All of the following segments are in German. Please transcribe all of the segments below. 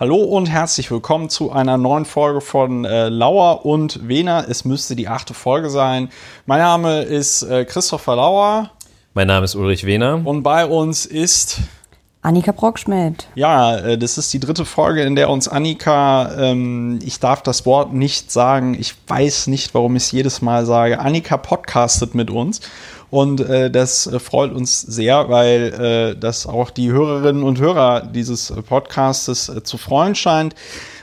Hallo und herzlich willkommen zu einer neuen Folge von äh, Lauer und Wena. Es müsste die achte Folge sein. Mein Name ist äh, Christopher Lauer. Mein Name ist Ulrich Wehner. Und bei uns ist Annika Brockschmidt. Ja, äh, das ist die dritte Folge, in der uns Annika, ähm, ich darf das Wort nicht sagen, ich weiß nicht, warum ich es jedes Mal sage, Annika podcastet mit uns. Und äh, das äh, freut uns sehr, weil äh, das auch die Hörerinnen und Hörer dieses Podcastes äh, zu freuen scheint.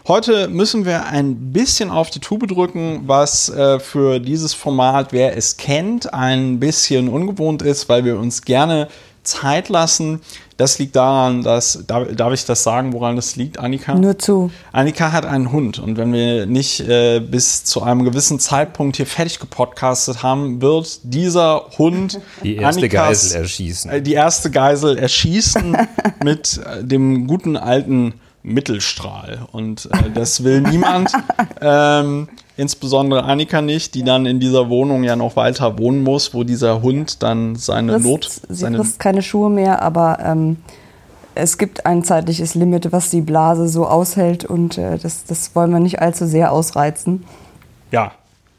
Heute müssen wir ein bisschen auf die Tube drücken, was äh, für dieses Format, wer es kennt, ein bisschen ungewohnt ist, weil wir uns gerne Zeit lassen. Das liegt daran, dass, darf, darf ich das sagen, woran das liegt, Annika? Nur zu. Annika hat einen Hund und wenn wir nicht äh, bis zu einem gewissen Zeitpunkt hier fertig gepodcastet haben, wird dieser Hund die erste Annikas, Geisel erschießen. Äh, die erste Geisel erschießen mit äh, dem guten alten Mittelstrahl. Und äh, das will niemand. ähm, insbesondere Annika nicht, die dann in dieser Wohnung ja noch weiter wohnen muss, wo dieser Hund dann seine frisst, Not. Sie seine frisst keine Schuhe mehr, aber ähm, es gibt ein zeitliches Limit, was die Blase so aushält und äh, das, das wollen wir nicht allzu sehr ausreizen. Ja,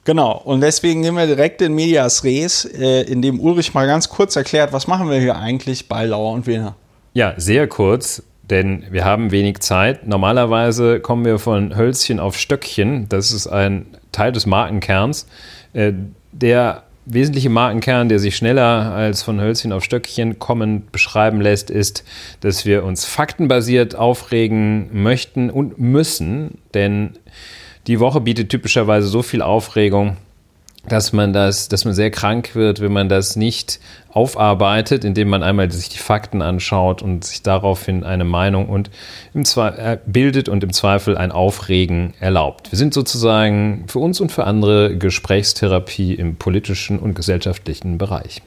Genau, und deswegen gehen wir direkt in Medias Res, äh, in dem Ulrich mal ganz kurz erklärt, was machen wir hier eigentlich bei Lauer und Wiener. Ja, sehr kurz denn wir haben wenig Zeit. Normalerweise kommen wir von Hölzchen auf Stöckchen. Das ist ein Teil des Markenkerns. Äh, der wesentliche Markenkern, der sich schneller als von Hölzchen auf Stöckchen kommend beschreiben lässt, ist, dass wir uns faktenbasiert aufregen möchten und müssen, denn die Woche bietet typischerweise so viel Aufregung, dass man das, dass man sehr krank wird, wenn man das nicht aufarbeitet, indem man einmal sich die Fakten anschaut und sich daraufhin eine Meinung und im äh, bildet und im Zweifel ein Aufregen erlaubt. Wir sind sozusagen für uns und für andere Gesprächstherapie im politischen und gesellschaftlichen Bereich.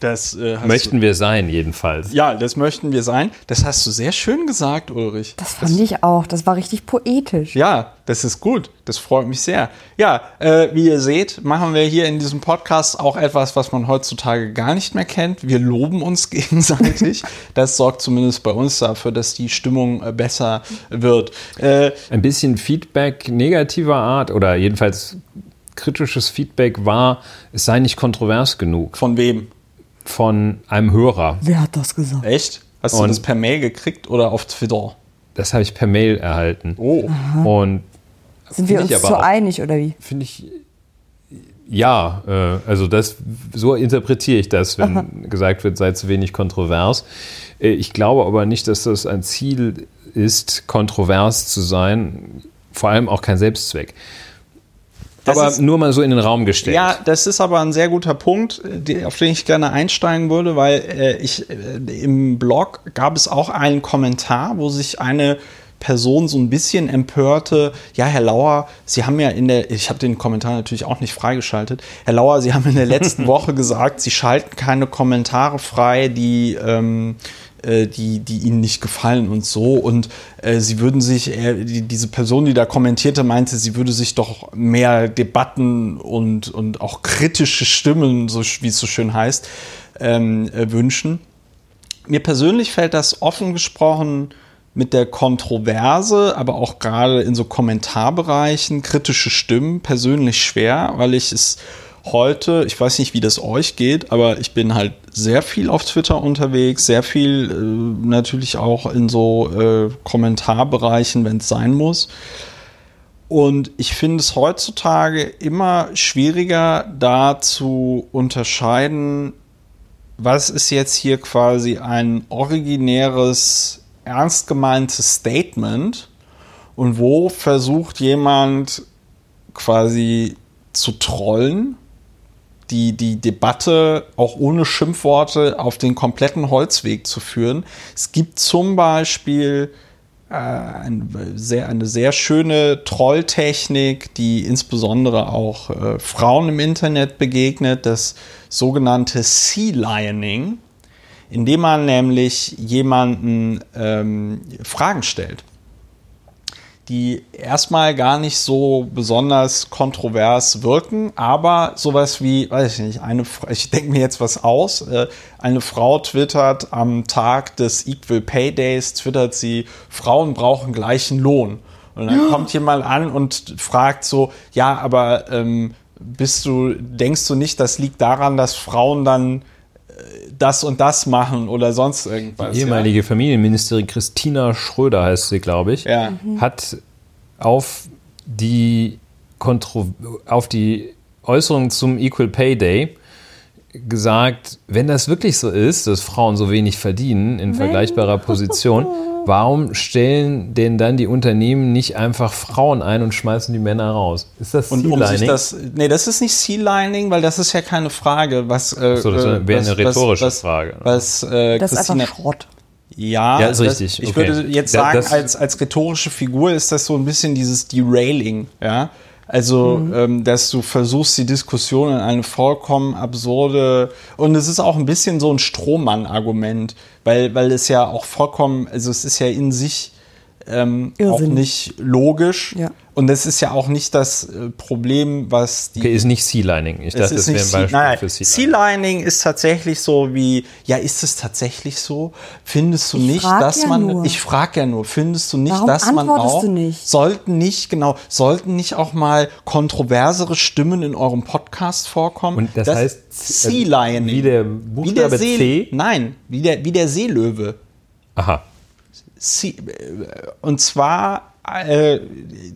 Das äh, möchten du, wir sein, jedenfalls. Ja, das möchten wir sein. Das hast du sehr schön gesagt, Ulrich. Das fand das, ich auch. Das war richtig poetisch. Ja, das ist gut. Das freut mich sehr. Ja, äh, wie ihr seht, machen wir hier in diesem Podcast auch etwas, was man heutzutage gar nicht mehr kennt. Wir loben uns gegenseitig. das sorgt zumindest bei uns dafür, dass die Stimmung äh, besser wird. Äh, Ein bisschen Feedback negativer Art oder jedenfalls kritisches Feedback war, es sei nicht kontrovers genug. Von wem? Von einem Hörer. Wer hat das gesagt? Echt? Hast und du das per Mail gekriegt oder auf Twitter? Das habe ich per Mail erhalten. Oh. Und sind wir uns so einig oder wie? Finde ich ja, äh, also das so interpretiere ich das, wenn Aha. gesagt wird, sei zu wenig kontrovers. Äh, ich glaube aber nicht, dass das ein Ziel ist, kontrovers zu sein, vor allem auch kein Selbstzweck. Das aber ist, nur mal so in den Raum gestellt. Ja, das ist aber ein sehr guter Punkt, auf den ich gerne einsteigen würde, weil äh, ich äh, im Blog gab es auch einen Kommentar, wo sich eine Person so ein bisschen empörte, ja, Herr Lauer, Sie haben ja in der, ich habe den Kommentar natürlich auch nicht freigeschaltet, Herr Lauer, Sie haben in der letzten Woche gesagt, Sie schalten keine Kommentare frei, die ähm, äh, die, die ihnen nicht gefallen und so. Und äh, sie würden sich, äh, die, diese Person, die da kommentierte, meinte, sie würde sich doch mehr Debatten und, und auch kritische Stimmen, so wie es so schön heißt, ähm, äh, wünschen. Mir persönlich fällt das offen gesprochen mit der Kontroverse, aber auch gerade in so Kommentarbereichen, kritische Stimmen persönlich schwer, weil ich es heute, ich weiß nicht, wie das euch geht, aber ich bin halt sehr viel auf Twitter unterwegs, sehr viel äh, natürlich auch in so äh, Kommentarbereichen, wenn es sein muss. Und ich finde es heutzutage immer schwieriger, da zu unterscheiden, was ist jetzt hier quasi ein originäres, ernst gemeintes Statement und wo versucht jemand quasi zu trollen die, die Debatte auch ohne Schimpfworte auf den kompletten Holzweg zu führen. Es gibt zum Beispiel äh, eine, sehr, eine sehr schöne Trolltechnik, die insbesondere auch äh, Frauen im Internet begegnet, das sogenannte Sea Lioning, indem man nämlich jemanden ähm, Fragen stellt die erstmal gar nicht so besonders kontrovers wirken, aber sowas wie, weiß ich nicht, eine, ich denke mir jetzt was aus, äh, eine Frau twittert am Tag des Equal Pay Days, twittert sie, Frauen brauchen gleichen Lohn. Und dann kommt jemand an und fragt so, ja, aber ähm, bist du, denkst du nicht, das liegt daran, dass Frauen dann das und das machen oder sonst irgendwas. Die ehemalige ja? Familienministerin Christina Schröder heißt sie, glaube ich, ja. hat auf die, Kontro auf die Äußerung zum Equal Pay Day gesagt, wenn das wirklich so ist, dass Frauen so wenig verdienen in vergleichbarer Position, warum stellen denn dann die Unternehmen nicht einfach Frauen ein und schmeißen die Männer raus? Ist das und um sich das Nee, das ist nicht Sea-Lining, weil das ist ja keine Frage, was äh, so, das wäre eine rhetorische was, Frage. Was, äh, das ist einfach Schrott. Ja, ja ist das, richtig. Ich okay. würde jetzt sagen, ja, als, als rhetorische Figur ist das so ein bisschen dieses Derailing, ja. Also, mhm. ähm, dass du versuchst, die Diskussion in eine vollkommen absurde und es ist auch ein bisschen so ein Strohmann-Argument, weil, weil es ja auch vollkommen, also es ist ja in sich ähm, auch nicht logisch. Ja. Und das ist ja auch nicht das äh, Problem, was die. Okay, ist nicht Sea-Lining. Ich dachte, das wäre ein Beispiel nein, für Sea-Lining. Sea-Lining ist tatsächlich so wie, ja, ist es tatsächlich so? Findest du ich nicht, dass ja man. Nur. Ich frage ja nur, findest du nicht, Warum dass man auch. Nicht? Sollten nicht, genau, sollten nicht auch mal kontroversere Stimmen in eurem Podcast vorkommen? Und das, das heißt Sea-Lining. Wie der Buchstabe wie der See, C? Nein, wie der, wie der Seelöwe. Aha. Sea, und zwar äh,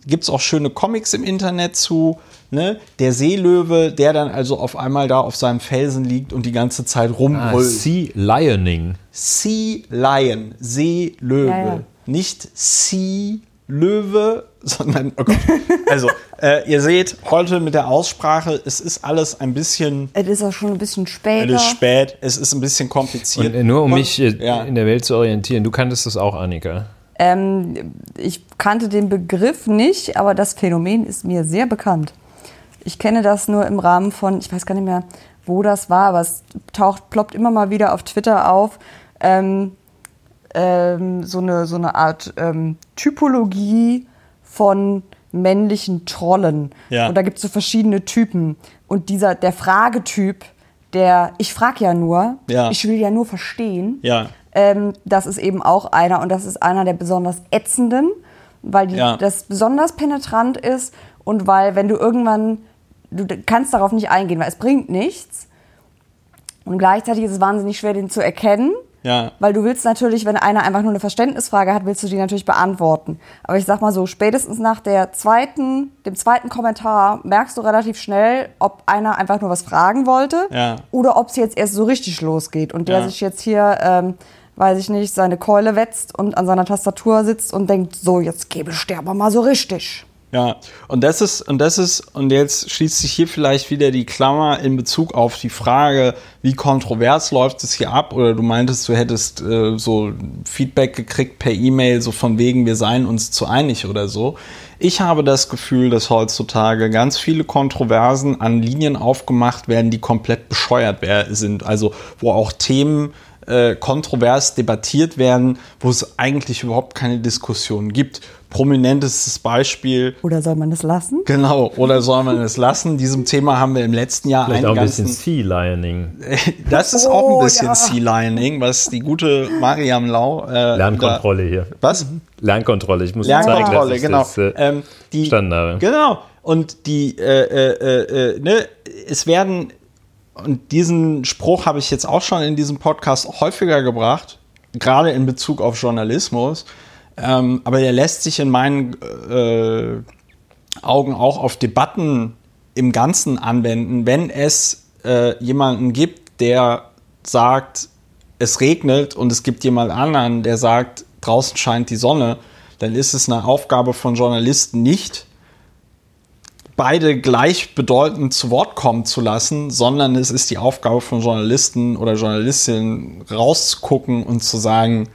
gibt es auch schöne Comics im Internet zu. Ne? Der Seelöwe, der dann also auf einmal da auf seinem Felsen liegt und die ganze Zeit rumbrüllt. Ah, sea Lioning. Sea Lion, Seelöwe. Ja, ja. Nicht Sea Löwe, sondern, oh Gott. Also, äh, ihr seht, heute mit der Aussprache, es ist alles ein bisschen. Es ist auch schon ein bisschen später. Es ist spät, es ist ein bisschen kompliziert. Und, äh, nur um Und, mich äh, ja. in der Welt zu orientieren, du kanntest das auch, Annika. Ähm, ich kannte den Begriff nicht, aber das Phänomen ist mir sehr bekannt. Ich kenne das nur im Rahmen von, ich weiß gar nicht mehr, wo das war, aber es taucht, ploppt immer mal wieder auf Twitter auf. Ähm, ähm, so, eine, so eine Art ähm, Typologie von männlichen Trollen. Ja. Und da gibt es so verschiedene Typen. Und dieser, der Fragetyp, der, ich frage ja nur, ja. ich will ja nur verstehen, ja. Ähm, das ist eben auch einer und das ist einer der besonders ätzenden, weil die, ja. das besonders penetrant ist und weil, wenn du irgendwann, du kannst darauf nicht eingehen, weil es bringt nichts. Und gleichzeitig ist es wahnsinnig schwer, den zu erkennen. Ja. Weil du willst natürlich, wenn einer einfach nur eine Verständnisfrage hat, willst du die natürlich beantworten. Aber ich sag mal so, spätestens nach der zweiten, dem zweiten Kommentar merkst du relativ schnell, ob einer einfach nur was fragen wollte ja. oder ob es jetzt erst so richtig losgeht und der Ja. sich jetzt hier ähm, weiß ich nicht, seine Keule wetzt und an seiner Tastatur sitzt und denkt, so, jetzt gebe ich dir aber mal so richtig. Ja, und das ist, und das ist, und jetzt schließt sich hier vielleicht wieder die Klammer in Bezug auf die Frage, wie kontrovers läuft es hier ab? Oder du meintest, du hättest äh, so Feedback gekriegt per E-Mail, so von wegen, wir seien uns zu einig oder so. Ich habe das Gefühl, dass heutzutage ganz viele Kontroversen an Linien aufgemacht werden, die komplett bescheuert sind. Also, wo auch Themen äh, kontrovers debattiert werden, wo es eigentlich überhaupt keine Diskussion gibt. Prominentestes Beispiel. Oder soll man es lassen? Genau, oder soll man es lassen? Diesem Thema haben wir im letzten Jahr Vielleicht einen auch ein ganzen. bisschen Sea Lioning. das ist Oh, auch ein bisschen ja. Sea Lioning, was die gute Mariam Lau. Äh, Lernkontrolle hier. Da, was? Lernkontrolle. Ich muss Lernkontrolle, zeigen, genau. dass ich das, äh, ähm, die, verstanden habe. Genau. Und die, äh, äh, äh, ne, es werden, und diesen Spruch habe ich jetzt auch schon in diesem Podcast häufiger gebracht, gerade in Bezug auf Journalismus, ähm, aber der lässt sich in meinen äh, Augen auch auf Debatten im Ganzen anwenden, wenn es äh, jemanden gibt, der sagt, es regnet und es gibt jemand anderen, der sagt, draußen scheint die Sonne, dann ist es eine Aufgabe von Journalisten nicht, beide gleichbedeutend zu Wort kommen zu lassen, sondern es ist die Aufgabe von Journalisten oder Journalistinnen rauszugucken und zu sagen,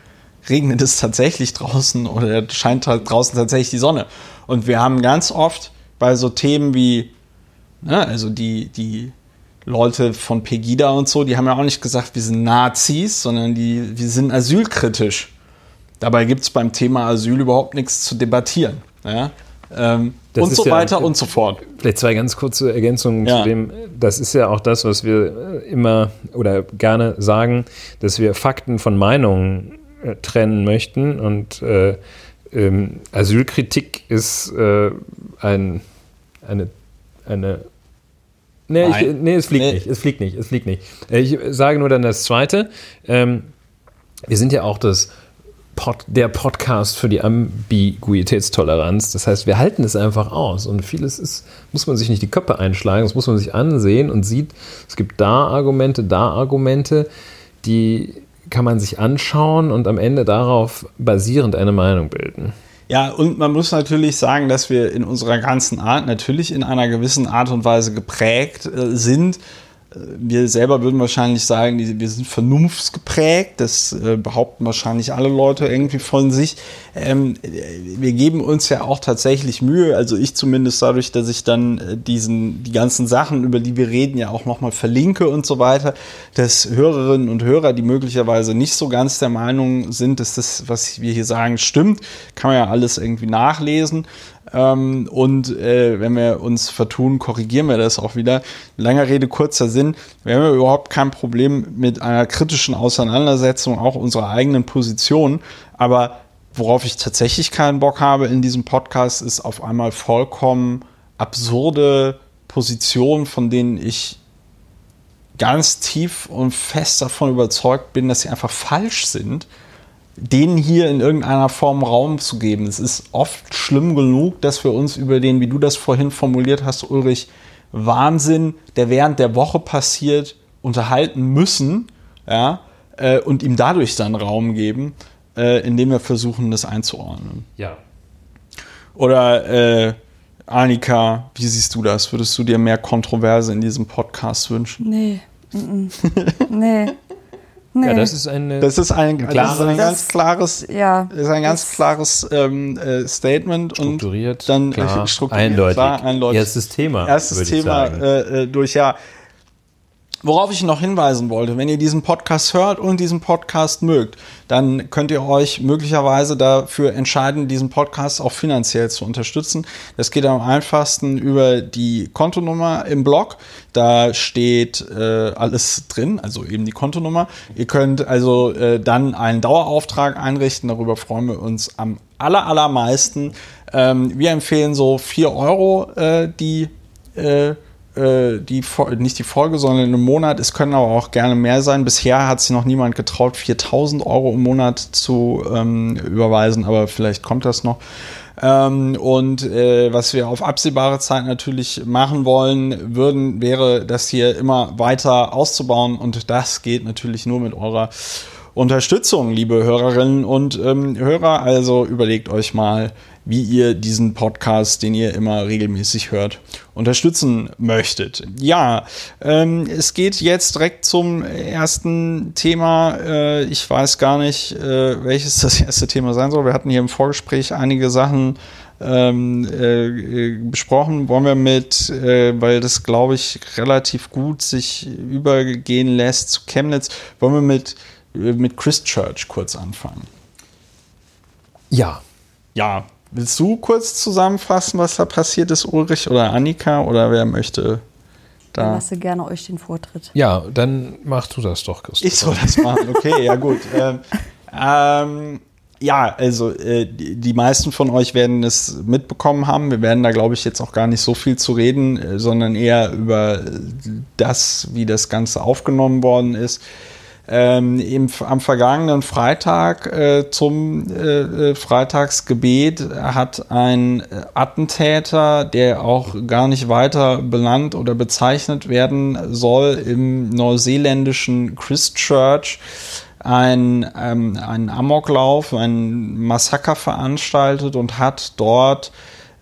regnet es tatsächlich draußen oder scheint halt draußen tatsächlich die Sonne. Und wir haben ganz oft bei so Themen wie, ne, also die, die Leute von Pegida und so, die haben ja auch nicht gesagt, wir sind Nazis, sondern die, wir sind asylkritisch. Dabei gibt es beim Thema Asyl überhaupt nichts zu debattieren. Ja? Ähm, Das und so ja- weiter und so fort. Vielleicht zwei ganz kurze Ergänzungen Ja. zu dem. Das ist ja auch das, was wir äh, immer oder gerne sagen, dass wir Fakten von Meinungen äh, trennen möchten. Und äh, ähm, Asylkritik ist äh, ein, eine, eine Nee, ich, nee, es fliegt Nee. nicht. Es fliegt nicht. Es fliegt nicht. Äh, Ich sage nur dann das Zweite. Ähm, wir sind ja auch das Pod, der Podcast für die Ambiguitätstoleranz. Das heißt, wir halten es einfach aus. Und vieles ist, muss man sich nicht die Köpfe einschlagen, das muss man sich ansehen und sieht, es gibt da Argumente, da Argumente, die kann man sich anschauen und am Ende darauf basierend eine Meinung bilden. Ja, und man muss natürlich sagen, dass wir in unserer ganzen Art natürlich in einer gewissen Art und Weise geprägt äh, sind. Wir selber würden wahrscheinlich sagen, wir sind vernunftsgeprägt. Das äh, behaupten wahrscheinlich alle Leute irgendwie von sich. Ähm, äh, wir geben uns ja auch tatsächlich Mühe. Also ich zumindest dadurch, dass ich dann äh, diesen, die ganzen Sachen, über die wir reden, ja auch nochmal verlinke und so weiter, dass Hörerinnen und Hörer, die möglicherweise nicht so ganz der Meinung sind, dass das, was wir hier sagen, stimmt, kann man ja alles irgendwie nachlesen. Ähm, und äh, wenn wir uns vertun, korrigieren wir das auch wieder. Langer Rede, kurzer Sinn. Wir haben überhaupt kein Problem mit einer kritischen Auseinandersetzung auch unserer eigenen Position. Aber worauf ich tatsächlich keinen Bock habe in diesem Podcast, ist auf einmal vollkommen absurde Positionen, von denen ich ganz tief und fest davon überzeugt bin, dass sie einfach falsch sind, denen hier in irgendeiner Form Raum zu geben. Es ist oft schlimm genug, dass wir uns über den, wie du das vorhin formuliert hast, Ulrich, Wahnsinn, der während der Woche passiert, unterhalten müssen, ja, äh, und ihm dadurch dann Raum geben, äh, indem wir versuchen, das einzuordnen. Ja. Oder äh, Annika, wie siehst du das? Würdest du dir mehr Kontroverse in diesem Podcast wünschen? Nee. Mm -mm. nee. Nee. Ja, das ist eine. Das ist ein, das ist ein Das- ganz klares, ja, ist ein ganz klares ähm, äh, Statement und strukturiert, dann klar, äh, strukturiert, eindeutig. klar, eindeutig. Erstes Thema. Erstes würde ich Thema sagen. äh, äh, durch, ja. Worauf ich noch hinweisen wollte, wenn ihr diesen Podcast hört und diesen Podcast mögt, dann könnt ihr euch möglicherweise dafür entscheiden, diesen Podcast auch finanziell zu unterstützen. Das geht am einfachsten über die Kontonummer im Blog. Da steht äh, alles drin, also eben die Kontonummer. Ihr könnt also äh, dann einen Dauerauftrag einrichten. Darüber freuen wir uns am aller, allermeisten. Ähm, wir empfehlen so 4 Euro äh, die äh, äh, die, nicht die Folge, sondern im Monat. Es können aber auch gerne mehr sein. Bisher hat sich noch niemand getraut, 4000 Euro im Monat zu ähm, überweisen, aber vielleicht kommt das noch. Ähm, und äh, was wir auf absehbare Zeit natürlich machen wollen würden, wäre, das hier immer weiter auszubauen. Und das geht natürlich nur mit eurer Unterstützung, liebe Hörerinnen und ähm, Hörer. Also überlegt euch mal, wie ihr diesen Podcast, den ihr immer regelmäßig hört, unterstützen möchtet. Ja, ähm, es geht jetzt direkt zum ersten Thema. Äh, ich weiß gar nicht, äh, welches das erste Thema sein soll. Wir hatten hier im Vorgespräch einige Sachen ähm, äh, besprochen. Wollen wir mit, äh, weil das glaube ich relativ gut sich übergehen lässt zu Chemnitz, wollen wir mit, äh, mit Christchurch kurz anfangen. Ja. Ja, willst du kurz zusammenfassen, was da passiert ist, Ulrich oder Annika oder wer möchte Dann da? lasse gerne euch den Vortritt. Ja, dann mach du das doch, Christoph. Ich soll das machen, okay, ja gut. Ähm, ähm, ja, also äh, die, die meisten von euch werden es mitbekommen haben. Wir werden da, glaube ich, jetzt auch gar nicht so viel zu reden, äh, sondern eher über das, wie das Ganze aufgenommen worden ist. Ähm, im, am vergangenen Freitag äh, zum äh, äh, Freitagsgebet hat ein Attentäter, der auch gar nicht weiter benannt oder bezeichnet werden soll, im neuseeländischen Christchurch ein, ähm, einen Amoklauf, ein Massaker veranstaltet und hat dort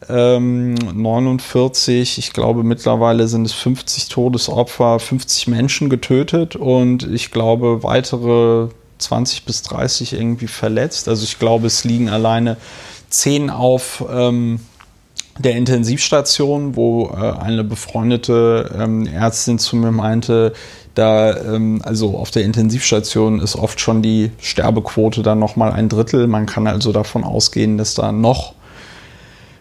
ähm, 49, ich glaube mittlerweile sind es 50 Todesopfer, 50 Menschen getötet und ich glaube weitere 20 bis 30 irgendwie verletzt. Also ich glaube, es liegen alleine 10 auf ähm, der Intensivstation, wo äh, eine befreundete ähm, Ärztin zu mir meinte, da, ähm, also auf der Intensivstation ist oft schon die Sterbequote dann nochmal ein Drittel. Man kann also davon ausgehen, dass da noch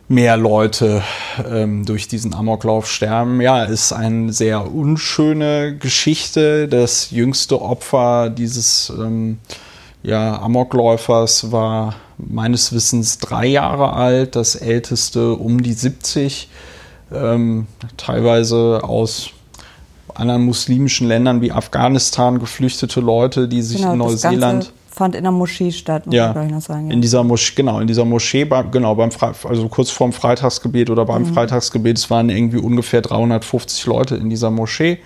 mehr Leute ähm, durch diesen Amoklauf sterben. Ja, ist eine sehr unschöne Geschichte. Das jüngste Opfer dieses ähm, ja, Amokläufers war meines Wissens drei Jahre alt, das älteste um die 70, ähm, teilweise aus anderen muslimischen Ländern wie Afghanistan geflüchtete Leute, die sich genau, in Neuseeland fand in der Moschee statt, muss ja, ich noch sagen. Ja. In dieser Moschee, genau, in dieser Moschee, genau, beim Fre also kurz vorm Freitagsgebet oder beim mhm. Freitagsgebet, es waren irgendwie ungefähr 350 Leute in dieser Moschee.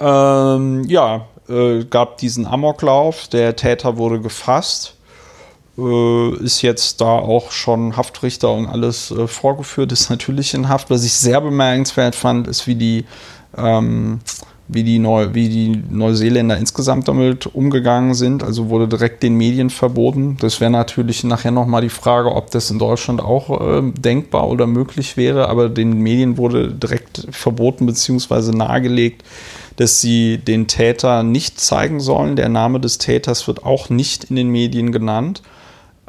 Ähm, ja, äh, gab diesen Amoklauf, der Täter wurde gefasst, äh, ist jetzt da auch schon Haftrichter und alles äh, vorgeführt, ist natürlich in Haft. Was ich sehr bemerkenswert fand, ist, wie die ähm, wie die, Neu wie die Neuseeländer insgesamt damit umgegangen sind. Also wurde direkt den Medien verboten. Das wäre natürlich nachher nochmal die Frage, ob das in Deutschland auch äh, denkbar oder möglich wäre. Aber den Medien wurde direkt verboten bzw. nahegelegt, dass sie den Täter nicht zeigen sollen. Der Name des Täters wird auch nicht in den Medien genannt.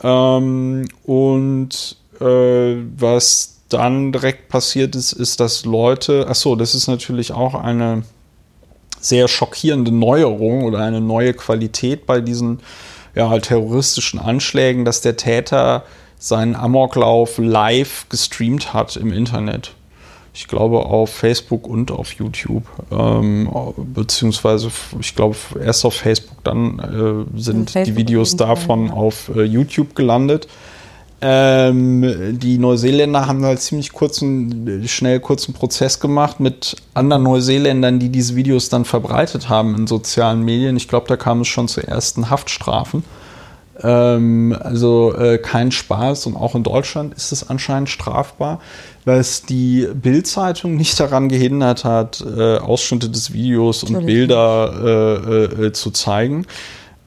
Ähm, und äh, was dann direkt passiert ist, ist, dass Leute, ach so, das ist natürlich auch eine sehr schockierende Neuerung oder eine neue Qualität bei diesen ja, terroristischen Anschlägen, dass der Täter seinen Amoklauf live gestreamt hat im Internet. Ich glaube auf Facebook und auf YouTube. Ähm, beziehungsweise, ich glaube, erst auf Facebook, dann äh, sind Facebook die Videos davon auf äh, YouTube gelandet. Ähm, die Neuseeländer haben halt ziemlich kurzen, schnell kurzen Prozess gemacht mit anderen Neuseeländern, die diese Videos dann verbreitet haben in sozialen Medien. Ich glaube, da kam es schon zu ersten Haftstrafen. Ähm, also äh, kein Spaß und auch in Deutschland ist es anscheinend strafbar, was die Bild-Zeitung nicht daran gehindert hat, äh, Ausschnitte des Videos und Bilder äh, äh, zu zeigen.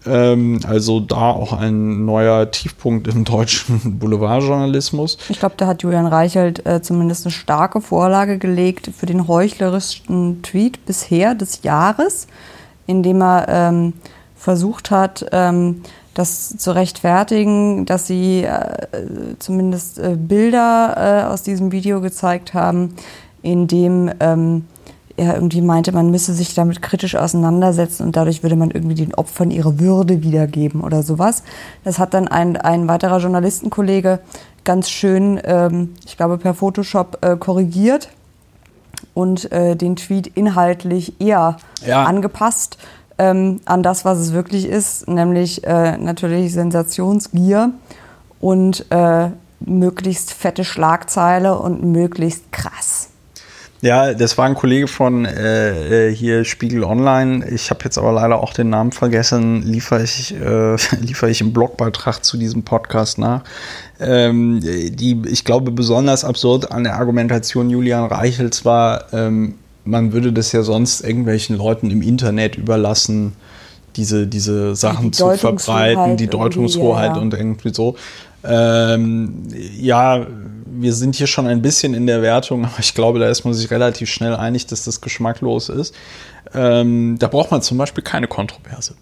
Ähm, also da auch ein neuer Tiefpunkt im deutschen Boulevardjournalismus. Ich glaube, da hat Julian Reichelt äh, zumindest eine starke Vorlage gelegt für den heuchlerischsten Tweet bisher des Jahres, indem er ähm, versucht hat, ähm, das zu rechtfertigen, dass sie äh, zumindest äh, Bilder äh, aus diesem Video gezeigt haben, in dem ähm, er irgendwie meinte, man müsse sich damit kritisch auseinandersetzen und dadurch würde man irgendwie den Opfern ihre Würde wiedergeben oder sowas. Das hat dann ein, ein weiterer Journalistenkollege ganz schön, ähm, ich glaube, per Photoshop äh, korrigiert und äh, den Tweet inhaltlich eher ja. angepasst ähm, an das, was es wirklich ist, nämlich äh, natürlich Sensationsgier und äh, möglichst fette Schlagzeile und möglichst krass. Ja, das war ein Kollege von äh, äh, hier Spiegel Online. Ich habe jetzt aber leider auch den Namen vergessen. Liefere ich, äh, liefere ich im Blogbeitrag zu diesem Podcast nach. Ähm, die, ich glaube, besonders absurd an der Argumentation Julian Reichels war, ähm, man würde das ja sonst irgendwelchen Leuten im Internet überlassen, diese, diese Sachen die zu verbreiten, die Deutungshoheit ja. und irgendwie so. Ähm, ja, wir sind hier schon ein bisschen in der Wertung, aber ich glaube, da ist man sich relativ schnell einig, dass das geschmacklos ist. Ähm, da braucht man zum Beispiel keine Kontroverse.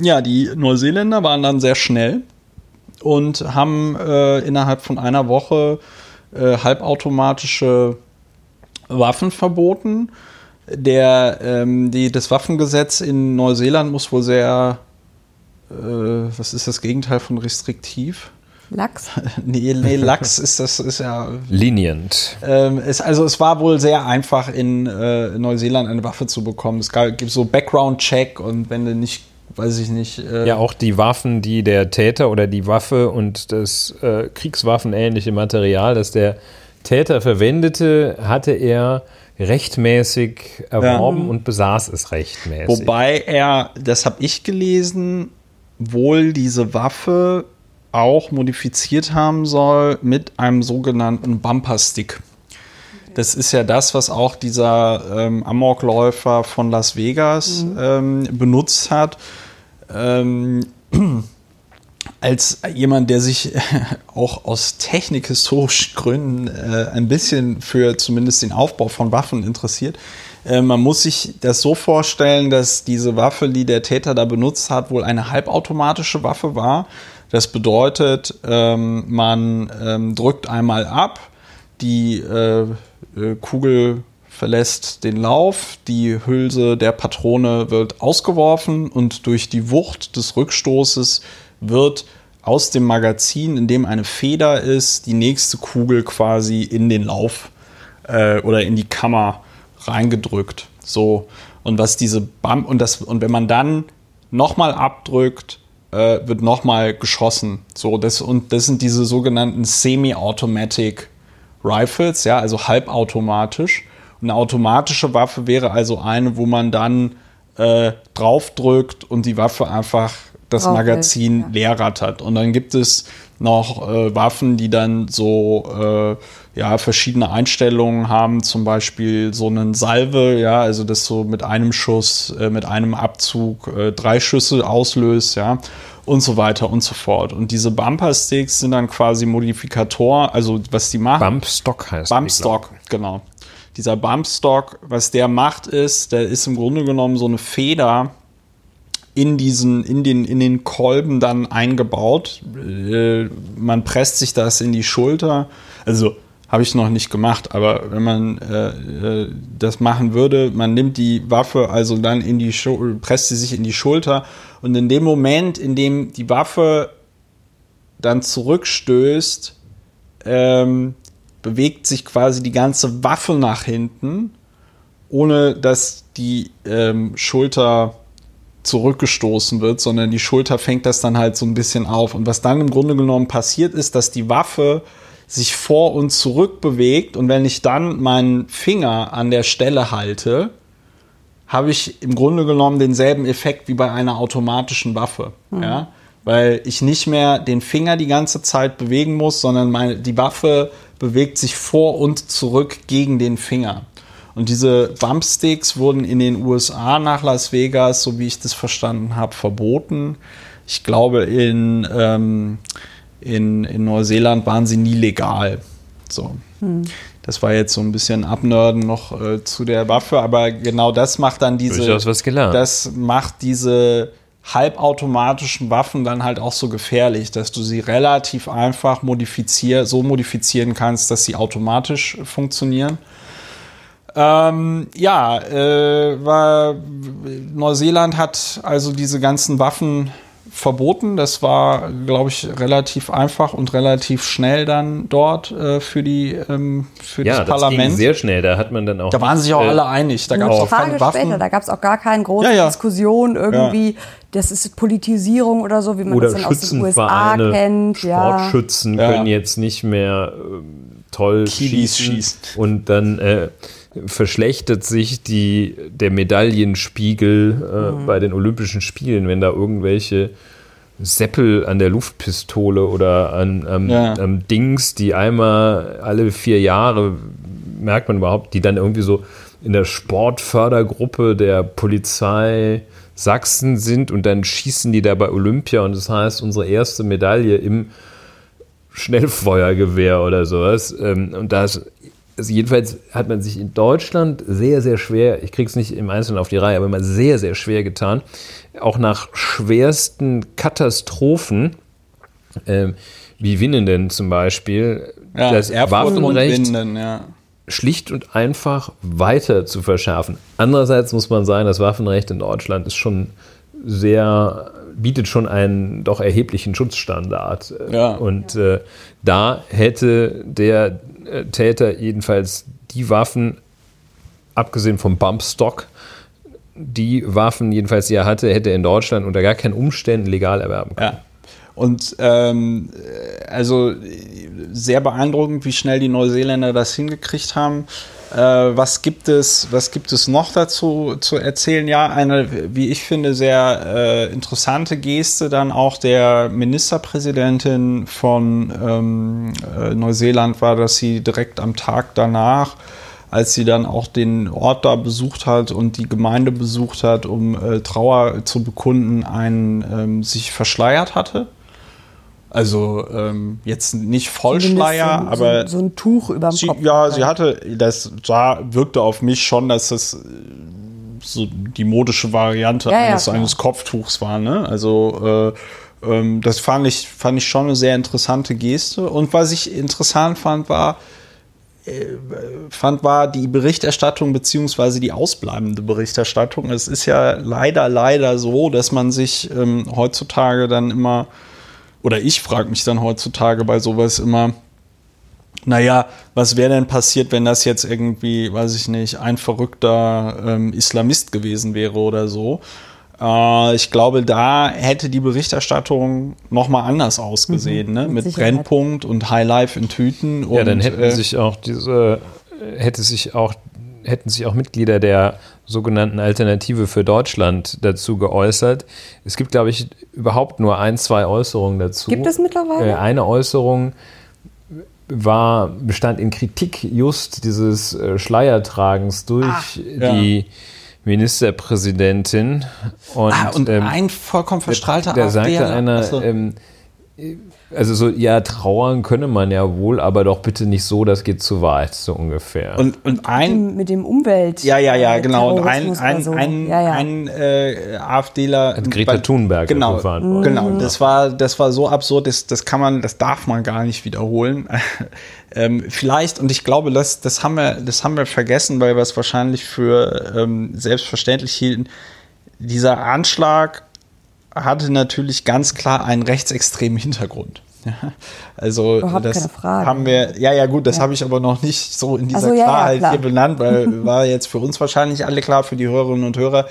Ja, die Neuseeländer waren dann sehr schnell und haben äh, innerhalb von einer Woche äh, halbautomatische Waffen verboten. Der, ähm, die, das Waffengesetz in Neuseeland muss wohl sehr, äh, was ist das Gegenteil von restriktiv? Lachs? nee, nee, Lachs ist das ist ja. Lenient. Ähm, es, also es war wohl sehr einfach in äh, Neuseeland eine Waffe zu bekommen. Es gab, gibt so Background-Check und wenn du nicht, weiß ich nicht. Äh ja, auch die Waffen, die der Täter oder die Waffe und das äh, Kriegswaffenähnliche Material, das der Täter verwendete, hatte er rechtmäßig erworben ja. und besaß es rechtmäßig. Wobei er, das habe ich gelesen, wohl diese Waffe auch modifiziert haben soll mit einem sogenannten Bumper-Stick. Das ist ja das, was auch dieser ähm, Amokläufer von Las Vegas mhm. ähm, benutzt hat. Ähm, als jemand, der sich auch aus technikhistorischen Gründen äh, ein bisschen für zumindest den Aufbau von Waffen interessiert. Äh, man muss sich das so vorstellen, dass diese Waffe, die der Täter da benutzt hat, wohl eine halbautomatische Waffe war das bedeutet, ähm, man ähm, drückt einmal ab, die äh, äh, Kugel verlässt den Lauf, die Hülse der Patrone wird ausgeworfen und durch die Wucht des Rückstoßes wird aus dem Magazin, in dem eine Feder ist, die nächste Kugel quasi in den Lauf äh, oder in die Kammer reingedrückt. So und was diese Bump und das und wenn man dann nochmal abdrückt, äh, wird nochmal geschossen. So das und das sind diese sogenannten Semi-Automatic Rifles, ja, also halbautomatisch. Eine automatische Waffe wäre also eine, wo man dann äh, draufdrückt und die Waffe einfach das Magazin ja. leer rattert. Und dann gibt es noch äh, Waffen, die dann so äh, ja, verschiedene Einstellungen haben, zum Beispiel so einen Salve, ja, also das so mit einem Schuss, äh, mit einem Abzug äh, drei Schüsse auslöst, ja, und so weiter und so fort. Und diese Bumper-Sticks sind dann quasi Modifikator, also was die machen. Bumpstock heißt Bumpstock, genau. Dieser Bumpstock, was der macht, ist, der ist im Grunde genommen so eine Feder, in diesen, in den, in den Kolben dann eingebaut. Äh, man presst sich das in die Schulter. Also habe ich noch nicht gemacht, aber wenn man äh, äh, das machen würde, man nimmt die Waffe also dann in die Schulter, presst sie sich in die Schulter und in dem Moment, in dem die Waffe dann zurückstößt, ähm, bewegt sich quasi die ganze Waffe nach hinten, ohne dass die ähm, Schulter zurückgestoßen wird, sondern die Schulter fängt das dann halt so ein bisschen auf. Und was dann im Grunde genommen passiert ist, dass die Waffe sich vor und zurück bewegt und wenn ich dann meinen Finger an der Stelle halte, habe ich im Grunde genommen denselben Effekt wie bei einer automatischen Waffe. Mhm. Ja? Weil ich nicht mehr den Finger die ganze Zeit bewegen muss, sondern meine, die Waffe bewegt sich vor und zurück gegen den Finger. Und diese Bumpsticks wurden in den USA nach Las Vegas, so wie ich das verstanden habe, verboten. Ich glaube, in, ähm, in, in Neuseeland waren sie nie legal. So. Hm. Das war jetzt so ein bisschen Abnörden noch äh, zu der Waffe, aber genau das macht dann diese. Durchaus was gelernt. Das macht diese halbautomatischen Waffen dann halt auch so gefährlich, dass du sie relativ einfach modifizier so modifizieren kannst, dass sie automatisch funktionieren. Ähm, ja, äh, war, Neuseeland hat also diese ganzen Waffen verboten. Das war, glaube ich, relativ einfach und relativ schnell dann dort äh, für, die, ähm, für ja, das, das Parlament. Ging sehr schnell, da hat man dann auch. Da waren sich auch äh, alle einig. Da gab es auch keine Waffen. Später, da gab es auch gar keine große ja, ja. Diskussion irgendwie. Das ist Politisierung oder so, wie man oder das dann aus den USA kennt. Sportschützen können jetzt nicht mehr äh, toll Kiddies schießen. schießen. Und dann äh, verschlechtert sich die, der Medaillenspiegel äh, mhm. bei den Olympischen Spielen, wenn da irgendwelche Seppel an der Luftpistole oder an ähm, ja. ähm, Dings, die einmal alle vier Jahre, merkt man überhaupt, die dann irgendwie so in der Sportfördergruppe der Polizei Sachsen sind und dann schießen die da bei Olympia und das heißt, unsere erste Medaille im Schnellfeuergewehr oder sowas. Ähm, und da ist also jedenfalls hat man sich in Deutschland sehr, sehr schwer, ich kriege es nicht im Einzelnen auf die Reihe, aber immer sehr, sehr schwer getan, auch nach schwersten Katastrophen, äh, wie Winnenden zum Beispiel, ja, das Waffenrecht Winden, ja. schlicht und einfach weiter zu verschärfen. Andererseits muss man sagen, das Waffenrecht in Deutschland ist schon sehr bietet schon einen doch erheblichen Schutzstandard. Ja. Und äh, da hätte der Täter jedenfalls die Waffen, abgesehen vom Bumpstock, die Waffen jedenfalls, die er hatte, hätte er in Deutschland unter gar keinen Umständen legal erwerben können. Ja. Und ähm, also sehr beeindruckend, wie schnell die Neuseeländer das hingekriegt haben. Äh, was gibt es, was gibt es noch dazu zu erzählen? Ja, eine, wie ich finde, sehr äh, interessante Geste dann auch der Ministerpräsidentin von ähm, äh, Neuseeland war, dass sie direkt am Tag danach als sie dann auch den Ort da besucht hat und die Gemeinde besucht hat, um äh, Trauer zu bekunden, einen ähm, sich verschleiert hatte. Also ähm, jetzt nicht Vollschleier, so, aber so, so, ein Tuch über dem sie, Kopf. Ja, sie hatte, das sah, wirkte auf mich schon, dass das äh, so die modische Variante ja, eines, ja, eines Kopftuchs war. Ne? Also äh, ähm, das fand ich, fand ich schon eine sehr interessante Geste. Und was ich interessant fand, war, fand, war die Berichterstattung beziehungsweise die ausbleibende Berichterstattung. Es ist ja leider, leider so, dass man sich ähm, heutzutage dann immer, oder ich frage mich dann heutzutage bei sowas immer, naja, was wäre denn passiert, wenn das jetzt irgendwie, weiß ich nicht, ein verrückter ähm, Islamist gewesen wäre oder so? Äh, ich glaube, da hätte die Berichterstattung nochmal anders ausgesehen, mhm, ne? mit, mit Brennpunkt und Highlife in Tüten. Und, ja, dann hätten äh, sich auch diese, hätte sich auch, hätten sich auch Mitglieder der sogenannten Alternative für Deutschland dazu geäußert. Es gibt, glaube ich, überhaupt nur ein, zwei Äußerungen dazu. Gibt es mittlerweile? Äh, eine Äußerung war, bestand in Kritik just dieses äh, Schleiertragens durch Ach, die ja Ministerpräsidentin. Und, ah, und ähm, ein vollkommen verstrahlter Da sagte einer, so. ähm, also so, ja, trauern könne man ja wohl, aber doch bitte nicht so, das geht zu weit, so ungefähr. Und, und ein. Mit dem Umwelt. Ja, ja, ja, genau. Und ein, ein, so. ein, ja, ja. ein äh, AfDler. Hat Greta Thunberg genau, genau. Das war, das war so absurd, das, das kann man, das darf man gar nicht wiederholen. ähm, vielleicht, und ich glaube, das, das, haben wir, das haben wir vergessen, weil wir es wahrscheinlich für ähm, selbstverständlich hielten. Dieser Anschlag hatte natürlich ganz klar einen rechtsextremen Hintergrund. Ja, also Überhaupt das haben wir, ja, ja gut, das ja. habe ich aber noch nicht so in dieser so, Klarheit ja, hier benannt, weil war jetzt für uns wahrscheinlich alle klar, für die Hörerinnen und Hörer,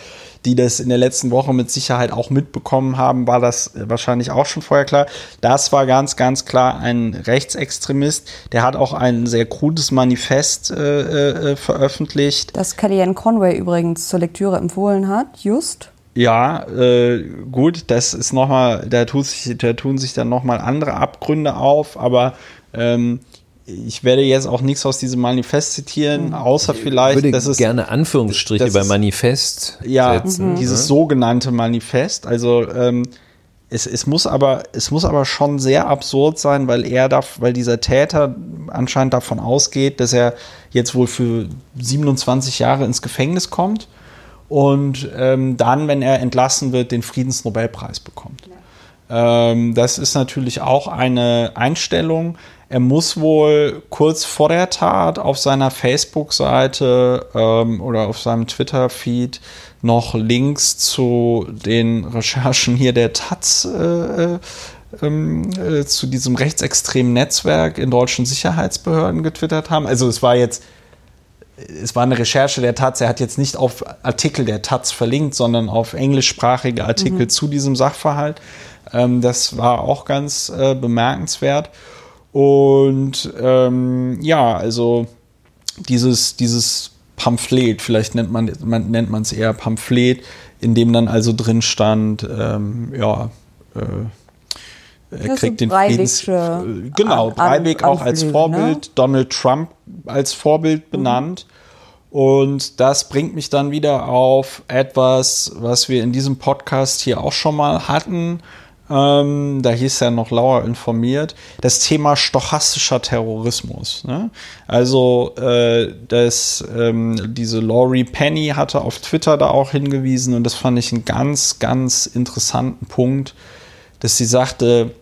die das in der letzten Woche mit Sicherheit auch mitbekommen haben, war das wahrscheinlich auch schon vorher klar. Das war ganz, ganz klar ein Rechtsextremist. Der hat auch ein sehr krudes Manifest äh, äh, veröffentlicht. Das Kellyanne Conway übrigens zur Lektüre empfohlen hat, just. Ja, äh, gut, das ist nochmal, da, tut sich, da tun sich dann nochmal andere Abgründe auf, aber ähm, ich werde jetzt auch nichts aus diesem Manifest zitieren, mhm. außer vielleicht, ich würde dass es gerne Anführungsstriche bei Manifest ja, setzen. Dieses sogenannte Manifest. Also ähm, es, es, muss aber, es muss aber schon sehr absurd sein, weil er darf, weil dieser Täter anscheinend davon ausgeht, dass er jetzt wohl für 27 Jahre ins Gefängnis kommt und ähm, dann, wenn er entlassen wird, den Friedensnobelpreis bekommt. Ja. Ähm, das ist natürlich auch eine Einstellung. Er muss wohl kurz vor der Tat auf seiner Facebook-Seite ähm, oder auf seinem Twitter-Feed noch Links zu den Recherchen hier der Taz äh, äh, ähm, äh, zu diesem rechtsextremen Netzwerk in deutschen Sicherheitsbehörden getwittert haben. Also es war jetzt es war eine Recherche der Taz. Er hat jetzt nicht auf Artikel der Taz verlinkt, sondern auf englischsprachige Artikel mhm. zu diesem Sachverhalt. Ähm, das war auch ganz äh, bemerkenswert. Und ähm, ja, also dieses, dieses Pamphlet, vielleicht nennt man es man, nennt eher Pamphlet, in dem dann also drin stand, ähm, ja, äh, er kriegt den Friedens. Äh, genau, Breivik auch als? Vorbild, ne? Donald Trump als Vorbild mhm. benannt. Mhm. Und das bringt mich dann wieder auf etwas, was wir in diesem Podcast hier auch schon mal hatten. Ähm, da hieß er noch lauer informiert. Das Thema stochastischer Terrorismus. Ne? Also äh, das, ähm, diese Laurie Penny hatte auf Twitter da auch hingewiesen und das fand ich einen ganz, ganz interessanten Punkt, dass sie sagte,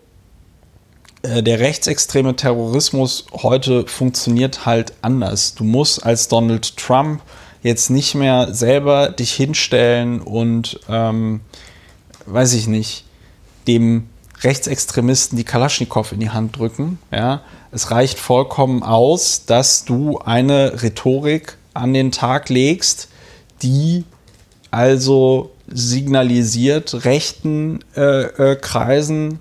der rechtsextreme Terrorismus heute funktioniert halt anders. Du musst als Donald Trump jetzt nicht mehr selber dich hinstellen und, ähm, weiß ich nicht, dem Rechtsextremisten die Kalaschnikow in die Hand drücken. Ja? Es reicht vollkommen aus, dass du eine Rhetorik an den Tag legst, die also signalisiert rechten äh, äh, Kreisen,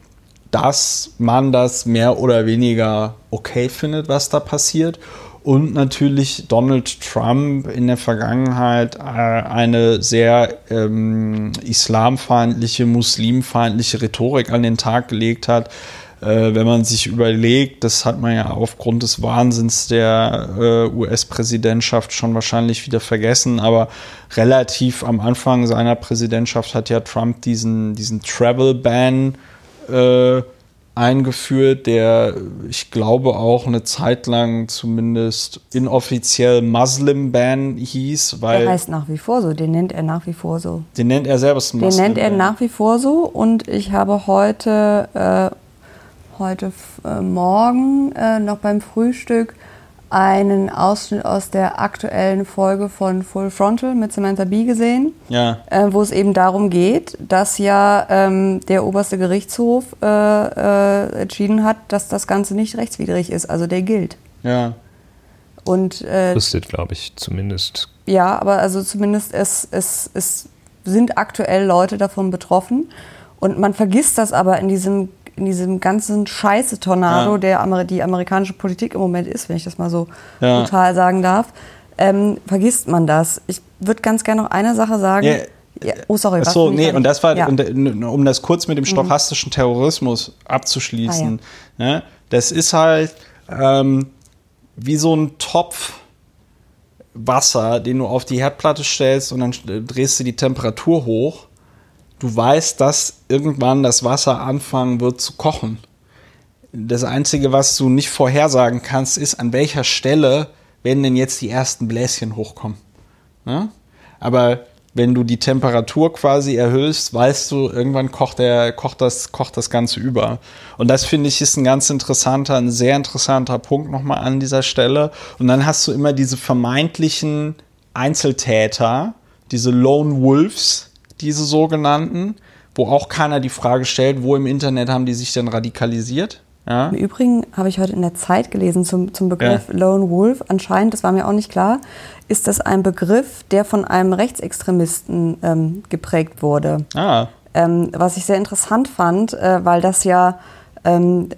dass man das mehr oder weniger okay findet, was da passiert. Und natürlich Donald Trump in der Vergangenheit äh, eine sehr ähm, islamfeindliche, muslimfeindliche Rhetorik an den Tag gelegt hat. Äh, wenn man sich überlegt, das hat man ja aufgrund des Wahnsinns der äh, US-Präsidentschaft schon wahrscheinlich wieder vergessen, aber relativ am Anfang seiner Präsidentschaft hat ja Trump diesen, diesen Travel-Ban äh, eingeführt, der ich glaube auch eine Zeit lang zumindest inoffiziell Muslim Ban hieß, weil der heißt nach wie vor so, den nennt er nach wie vor so. Den nennt er selber Den nennt er nach wie vor so und ich habe heute äh, heute äh, Morgen äh, noch beim Frühstück einen Ausschnitt aus der aktuellen Folge von Full Frontal mit Samantha Bee gesehen, Ja. äh, wo es eben darum geht, dass ja ähm, der oberste Gerichtshof äh, äh, entschieden hat, dass das Ganze nicht rechtswidrig ist, also der gilt. Ja. Und äh, glaube ich, zumindest. ja, aber also zumindest es, es, es sind aktuell Leute davon betroffen. Und man vergisst das aber in diesem, in diesem ganzen Scheiße-Tornado, Ja. der Amer die amerikanische Politik im Moment ist, wenn ich das mal so Ja. brutal sagen darf, ähm, vergisst man das. Ich würde ganz gerne noch eine Sache sagen. Ja, Ja, oh, sorry. bin ich nee, und das war, Ja. äh, um das kurz mit dem stochastischen Terrorismus abzuschließen. Ne? Das ist halt ähm, wie so ein Topf Wasser, den du auf die Herdplatte stellst und dann drehst du die Temperatur hoch. Du weißt, dass irgendwann das Wasser anfangen wird zu kochen. Das Einzige, was du nicht vorhersagen kannst, ist, an welcher Stelle werden denn jetzt die ersten Bläschen hochkommen. Ne? Aber wenn du die Temperatur quasi erhöhst, weißt du, irgendwann kocht, der, kocht, das, kocht das Ganze über. Und das finde ich ist ein ganz interessanter, ein sehr interessanter Punkt nochmal an dieser Stelle. Und dann hast du immer diese vermeintlichen Einzeltäter, diese Lone Wolves, diese sogenannten, wo auch keiner die Frage stellt, wo im Internet haben die sich denn radikalisiert? Ja? Im Übrigen habe ich heute in der Zeit gelesen zum, zum Begriff Ja. Lone Wolf. Anscheinend, das war mir auch nicht klar, ist das ein Begriff, der von einem Rechtsextremisten ähm, geprägt wurde. Ah, Ähm, was ich sehr interessant fand, äh, weil das ja ähm,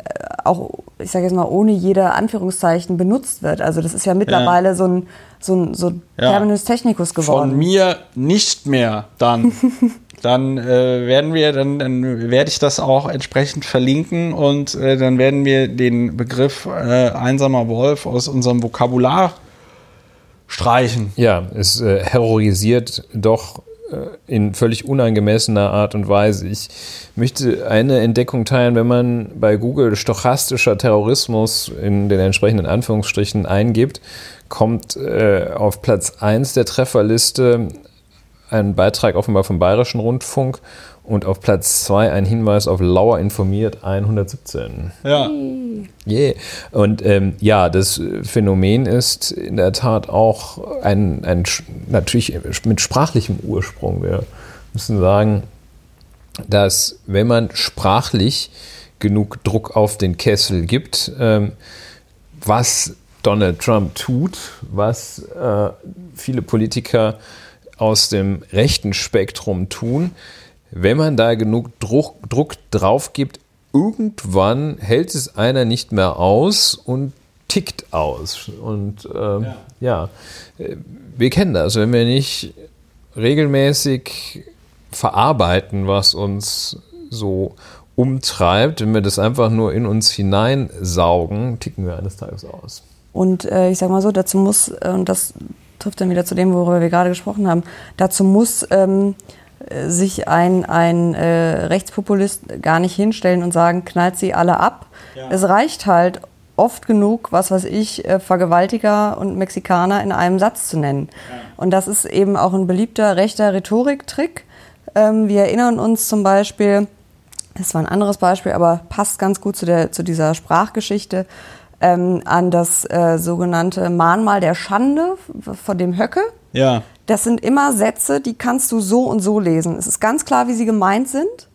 auch, ich sage jetzt mal, ohne jede Anführungszeichen benutzt wird. Also das ist ja mittlerweile so ein, so ein, so ein Ja. Terminus technicus geworden. Von mir nicht mehr dann. dann äh, werden wir, dann, dann werde ich das auch entsprechend verlinken und äh, dann werden wir den Begriff äh, einsamer Wolf aus unserem Vokabular streichen. Ja, es äh, terrorisiert doch in völlig unangemessener Art und Weise. Ich möchte eine Entdeckung teilen, wenn man bei Google stochastischer Terrorismus in den entsprechenden Anführungsstrichen eingibt, kommt äh, auf Platz 1 der Trefferliste ein Beitrag offenbar vom Bayerischen Rundfunk und auf Platz 2 ein Hinweis auf Lauer informiert 117. Ja. Yeah. Und ähm, ja, das Phänomen ist in der Tat auch ein, ein natürlich mit sprachlichem Ursprung. Wir müssen sagen, dass wenn man sprachlich genug Druck auf den Kessel gibt, ähm, was Donald Trump tut, was äh, viele Politiker aus dem rechten Spektrum tun, wenn man da genug Druck, Druck drauf gibt, irgendwann hält es einer nicht mehr aus und tickt aus. Und ähm, ja. äh, wir kennen das, wenn wir nicht regelmäßig verarbeiten, was uns so umtreibt, wenn wir das einfach nur in uns hineinsaugen, ticken wir eines Tages aus. Und äh, ich sage mal so, dazu muss, äh, und das trifft dann wieder zu dem, worüber wir gerade gesprochen haben, dazu muss ähm, äh, sich ein, ein äh, Rechtspopulist gar nicht hinstellen und sagen, knallt sie alle ab. Es reicht halt oft genug, was weiß ich, äh, Vergewaltiger und Mexikaner in einem Satz zu nennen. Und das ist eben auch ein beliebter rechter Rhetoriktrick. Ähm, wir erinnern uns zum Beispiel, das war ein anderes Beispiel, aber passt ganz gut zu, der, zu dieser Sprachgeschichte, ähm, an das äh, sogenannte Mahnmal der Schande von dem Höcke. Ja. Das sind immer Sätze, die kannst du so und so lesen. Es ist ganz klar, wie sie gemeint sind,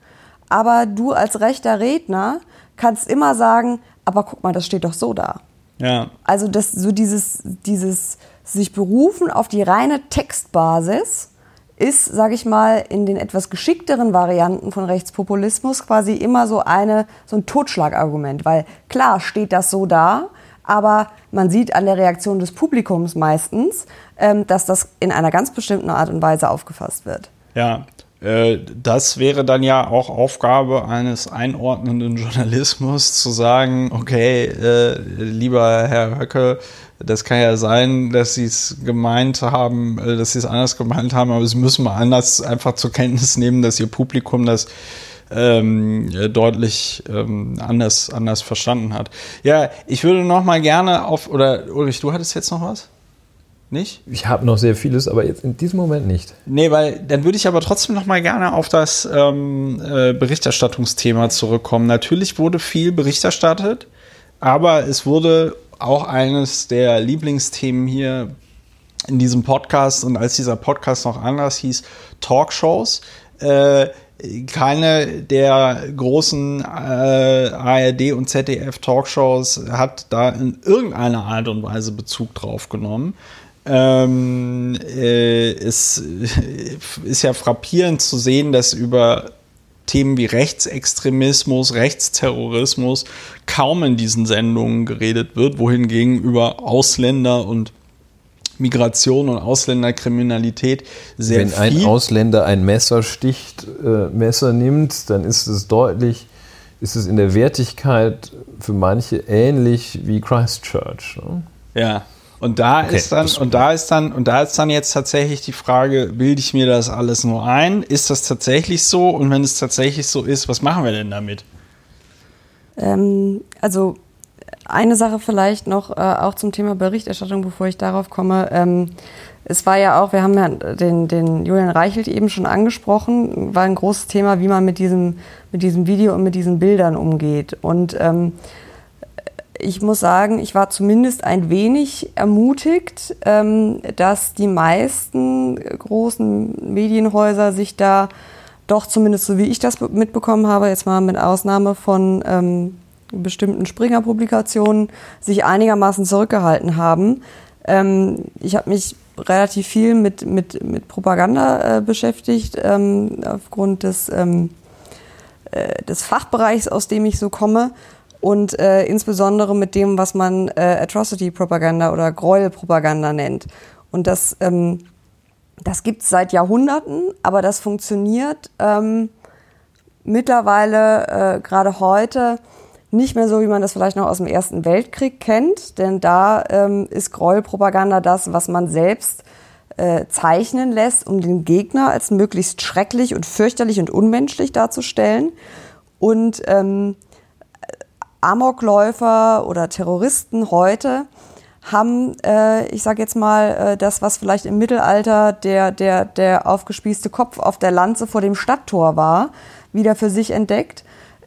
aber du als rechter Redner kannst immer sagen, aber guck mal, das steht doch so da. Ja. Also das, so dieses, dieses sich berufen auf die reine Textbasis ist, sage ich mal, in den etwas geschickteren Varianten von Rechtspopulismus quasi immer so eine so ein Totschlagargument, weil klar steht das so da, aber man sieht an der Reaktion des Publikums meistens, ähm, dass das in einer ganz bestimmten Art und Weise aufgefasst wird. Ja, äh, das wäre dann ja auch Aufgabe eines einordnenden Journalismus, zu sagen, okay, äh, lieber Herr Höcke, das kann ja sein, dass Sie es gemeint haben, äh, dass Sie es anders gemeint haben, aber Sie müssen mal anders einfach zur Kenntnis nehmen, dass Ihr Publikum das ähm, äh, deutlich ähm, anders, anders verstanden hat. Ja, ich würde noch mal gerne auf, oder Ulrich, du hattest jetzt noch was? Nicht? Ich habe noch sehr vieles, aber jetzt in diesem Moment nicht. Nee, weil dann würde ich aber trotzdem noch mal gerne auf das ähm, äh, Berichterstattungsthema zurückkommen. Natürlich wurde viel Bericht erstattet, aber es wurde auch eines der Lieblingsthemen hier in diesem Podcast und als dieser Podcast noch anders hieß, Talkshows. Äh, keine der großen äh, ARD und ZDF Talkshows hat da in irgendeiner Art und Weise Bezug drauf genommen. Ähm, äh, es ist ja frappierend zu sehen, dass über Themen wie Rechtsextremismus, Rechtsterrorismus kaum in diesen Sendungen geredet wird, wohingegen über Ausländer und Migration und Ausländerkriminalität sehr Wenn viel. Wenn ein Ausländer ein Messer sticht, äh, Messer nimmt, dann ist es deutlich, ist es in der Wertigkeit für manche ähnlich wie Christchurch. Ne? Ja. Und da okay, ist dann, und da ist dann, und da ist dann jetzt tatsächlich die Frage, bilde ich mir das alles nur ein? Ist das tatsächlich so? Und wenn es tatsächlich so ist, was machen wir denn damit? Ähm, also eine Sache vielleicht noch, äh, auch zum Thema Berichterstattung, bevor ich darauf komme. Ähm, es war ja auch, wir haben ja den, den Julian Reichelt eben schon angesprochen, war ein großes Thema, wie man mit diesem, mit diesem Video und mit diesen Bildern umgeht. Und ähm, ich muss sagen, ich war zumindest ein wenig ermutigt, ähm, dass die meisten großen Medienhäuser sich da doch zumindest so wie ich das mitbekommen habe, jetzt mal mit Ausnahme von ähm, bestimmten Springer-Publikationen sich einigermaßen zurückgehalten haben. Ähm, ich habe mich relativ viel mit, mit, mit Propaganda äh, beschäftigt, ähm, aufgrund des, ähm, äh, des Fachbereichs, aus dem ich so komme. Und äh, insbesondere mit dem, was man äh, Atrocity-Propaganda oder Gräuel-Propaganda nennt. Und das, ähm, das gibt es seit Jahrhunderten, aber das funktioniert ähm, mittlerweile, äh, gerade heute, nicht mehr so, wie man das vielleicht noch aus dem Ersten Weltkrieg kennt, denn da ähm, ist Gräuelpropaganda das, was man selbst äh, zeichnen lässt, um den Gegner als möglichst schrecklich und fürchterlich und unmenschlich darzustellen. Und ähm, Amokläufer oder Terroristen heute haben, äh, ich sage jetzt mal, äh, das, was vielleicht im Mittelalter der, der, der aufgespießte Kopf auf der Lanze vor dem Stadttor war, wieder für sich entdeckt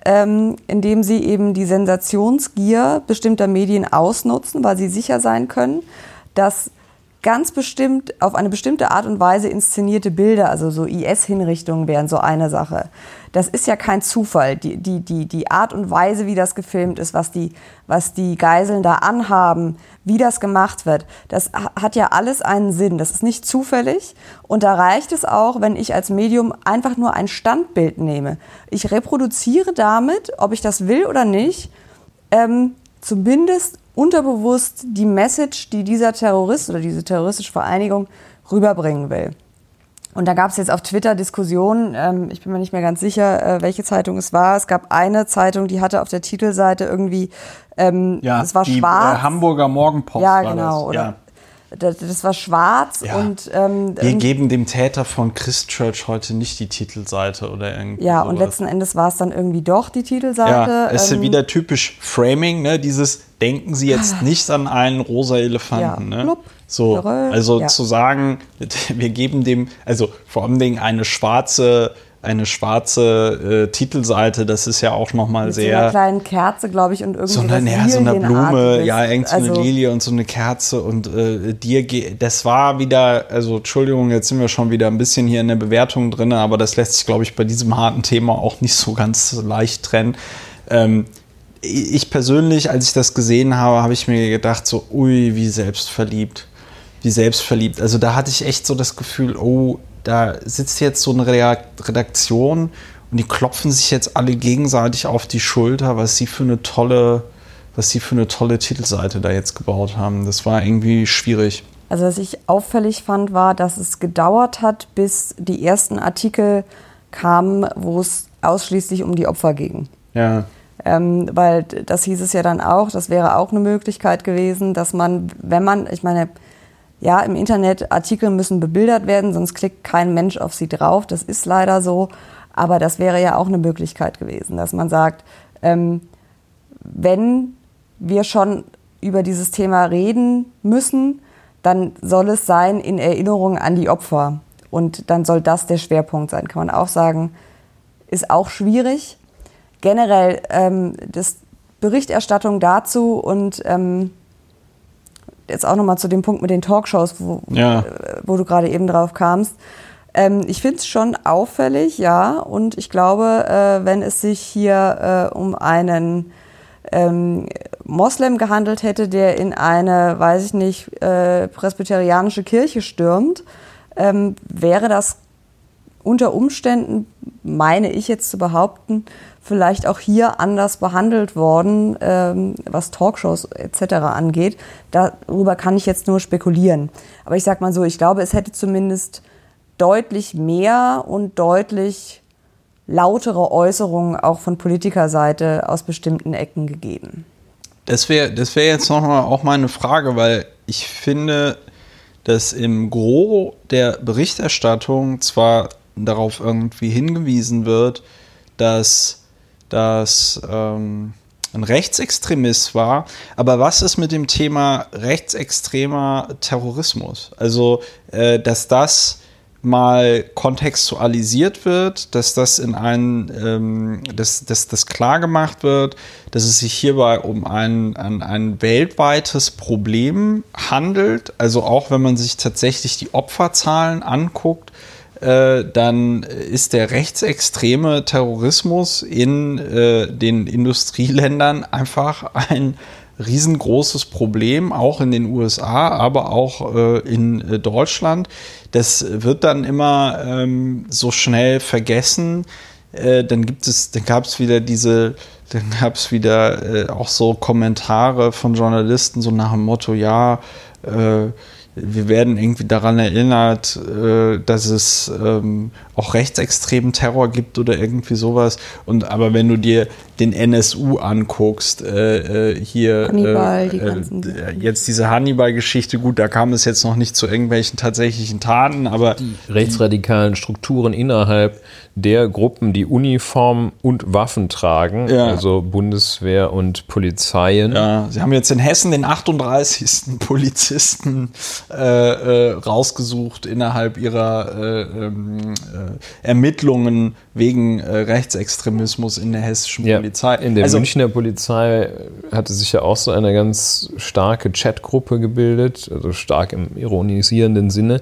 ähm, indem sie eben die Sensationsgier bestimmter Medien ausnutzen, weil sie sicher sein können, dass ganz bestimmt auf eine bestimmte Art und Weise inszenierte Bilder, also so IS-Hinrichtungen wären so eine Sache. Das ist ja kein Zufall. Die, die, die, die Art und Weise, wie das gefilmt ist, was die, was die Geiseln da anhaben, wie das gemacht wird, das hat ja alles einen Sinn. Das ist nicht zufällig. Und da reicht es auch, wenn ich als Medium einfach nur ein Standbild nehme. Ich reproduziere damit, ob ich das will oder nicht, ähm, zumindest unterbewusst die Message, die dieser Terrorist oder diese terroristische Vereinigung rüberbringen will. Und da gab es jetzt auf Twitter Diskussionen, ähm, ich bin mir nicht mehr ganz sicher, äh, welche Zeitung es war. Es gab eine Zeitung, die hatte auf der Titelseite irgendwie, ähm, ja, es war die, schwarz. Äh, Hamburger Morgenpost. Ja, genau. Oder ja das, das war schwarz ja. und ähm, wir geben dem Täter von Christchurch heute nicht die Titelseite oder irgendwie. Ja, sowas. und letzten Endes war es dann irgendwie doch die Titelseite. Ja, ist ähm, wieder typisch Framing, ne? Dieses denken Sie jetzt ah. nicht an einen rosa Elefanten, ja, ne? So, also ja. zu sagen, wir geben dem, also vor allem eine schwarze eine schwarze äh, Titelseite, das ist ja auch nochmal sehr. So einer kleinen Kerze, glaube ich, und irgendwie. So eine, ja, so eine Blume, ja, irgendwie so also, eine Lilie und so eine Kerze und äh, dir, das war wieder, also Entschuldigung, jetzt sind wir schon wieder ein bisschen hier in der Bewertung drin, aber das lässt sich, glaube ich, bei diesem harten Thema auch nicht so ganz leicht trennen. Ähm, ich persönlich, als ich das gesehen habe, habe ich mir gedacht, so, ui, wie selbstverliebt. Wie selbstverliebt. Also da hatte ich echt so das Gefühl, oh, da sitzt jetzt so eine Redaktion und die klopfen sich jetzt alle gegenseitig auf die Schulter, was sie für eine tolle, was sie für eine tolle Titelseite da jetzt gebaut haben. Das war irgendwie schwierig. Also was ich auffällig fand, war, dass es gedauert hat, bis die ersten Artikel kamen, wo es ausschließlich um die Opfer ging. Ja. Ähm, weil das hieß es ja dann auch, das wäre auch eine Möglichkeit gewesen, dass man, wenn man, ich meine, ja, im Internet Artikel müssen bebildert werden, sonst klickt kein Mensch auf sie drauf. Das ist leider so. Aber das wäre ja auch eine Möglichkeit gewesen, dass man sagt, ähm, wenn wir schon über dieses Thema reden müssen, dann soll es sein in Erinnerung an die Opfer. Und dann soll das der Schwerpunkt sein. Kann man auch sagen, ist auch schwierig. Generell ähm, das Berichterstattung dazu und ähm, jetzt auch nochmal zu dem Punkt mit den Talkshows, wo, ja. wo du gerade eben drauf kamst. Ähm, ich finde es schon auffällig, ja. Und ich glaube, äh, wenn es sich hier äh, um einen ähm, Moslem gehandelt hätte, der in eine, weiß ich nicht, äh, presbyterianische Kirche stürmt, ähm, wäre das unter Umständen, meine ich jetzt zu behaupten, vielleicht auch hier anders behandelt worden, ähm, was Talkshows etc. angeht. Darüber kann ich jetzt nur spekulieren. Aber ich sage mal so, ich glaube, es hätte zumindest deutlich mehr und deutlich lautere Äußerungen auch von Politikerseite aus bestimmten Ecken gegeben. Das wäre das wär jetzt nochmal auch meine Frage, weil ich finde, dass im Gros der Berichterstattung zwar darauf irgendwie hingewiesen wird, dass das ähm, ein Rechtsextremist war, aber was ist mit dem Thema rechtsextremer Terrorismus? Also, äh, dass das mal kontextualisiert wird, dass das in einen, ähm, dass, dass das klar gemacht wird, dass es sich hierbei um ein, ein, ein weltweites Problem handelt. Also auch wenn man sich tatsächlich die Opferzahlen anguckt, äh, dann ist der rechtsextreme Terrorismus in äh, den Industrieländern einfach ein riesengroßes Problem, auch in den USA, aber auch äh, in äh, Deutschland. Das wird dann immer ähm, so schnell vergessen. Äh, dann gibt es, dann gab es wieder diese, dann gab es wieder äh, auch so Kommentare von Journalisten so nach dem Motto, ja, äh, wir werden irgendwie daran erinnert, äh, dass es ähm, auch rechtsextremen Terror gibt oder irgendwie sowas. Und aber wenn du dir den NSU anguckst, äh, äh, hier Hannibal, die ganzen jetzt diese Hannibal-Geschichte, gut, da kam es jetzt noch nicht zu irgendwelchen tatsächlichen Taten, aber die rechtsradikalen Strukturen innerhalb der Gruppen, die Uniform und Waffen tragen, ja. also Bundeswehr und Polizeien. Ja, sie haben jetzt in Hessen den 38. Polizisten äh, äh, rausgesucht innerhalb ihrer äh, ähm, äh, Ermittlungen wegen äh, Rechtsextremismus in der hessischen ja, Polizei. In der also, Münchner Polizei hatte sich ja auch so eine ganz starke Chatgruppe gebildet, also stark im ironisierenden Sinne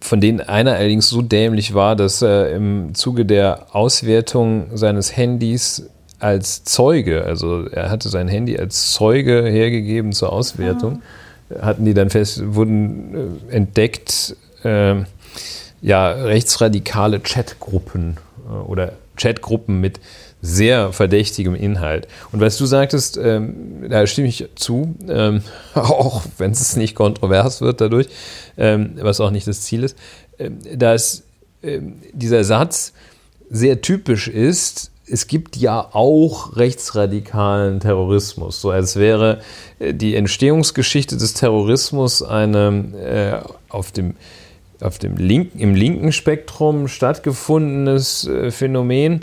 von denen einer allerdings so dämlich war, dass er im Zuge der Auswertung seines Handys als Zeuge, also er hatte sein Handy als Zeuge hergegeben zur Auswertung, ah. hatten die dann fest, wurden äh, entdeckt, äh, ja, rechtsradikale Chatgruppen äh, oder Chatgruppen mit sehr verdächtigem Inhalt. Und was du sagtest, ähm, da stimme ich zu, ähm, auch wenn es nicht kontrovers wird dadurch, ähm, was auch nicht das Ziel ist, ähm, dass ähm, dieser Satz sehr typisch ist, es gibt ja auch rechtsradikalen Terrorismus, so als wäre äh, die Entstehungsgeschichte des Terrorismus eine äh, auf dem auf dem Link, im linken Spektrum stattgefundenes äh, Phänomen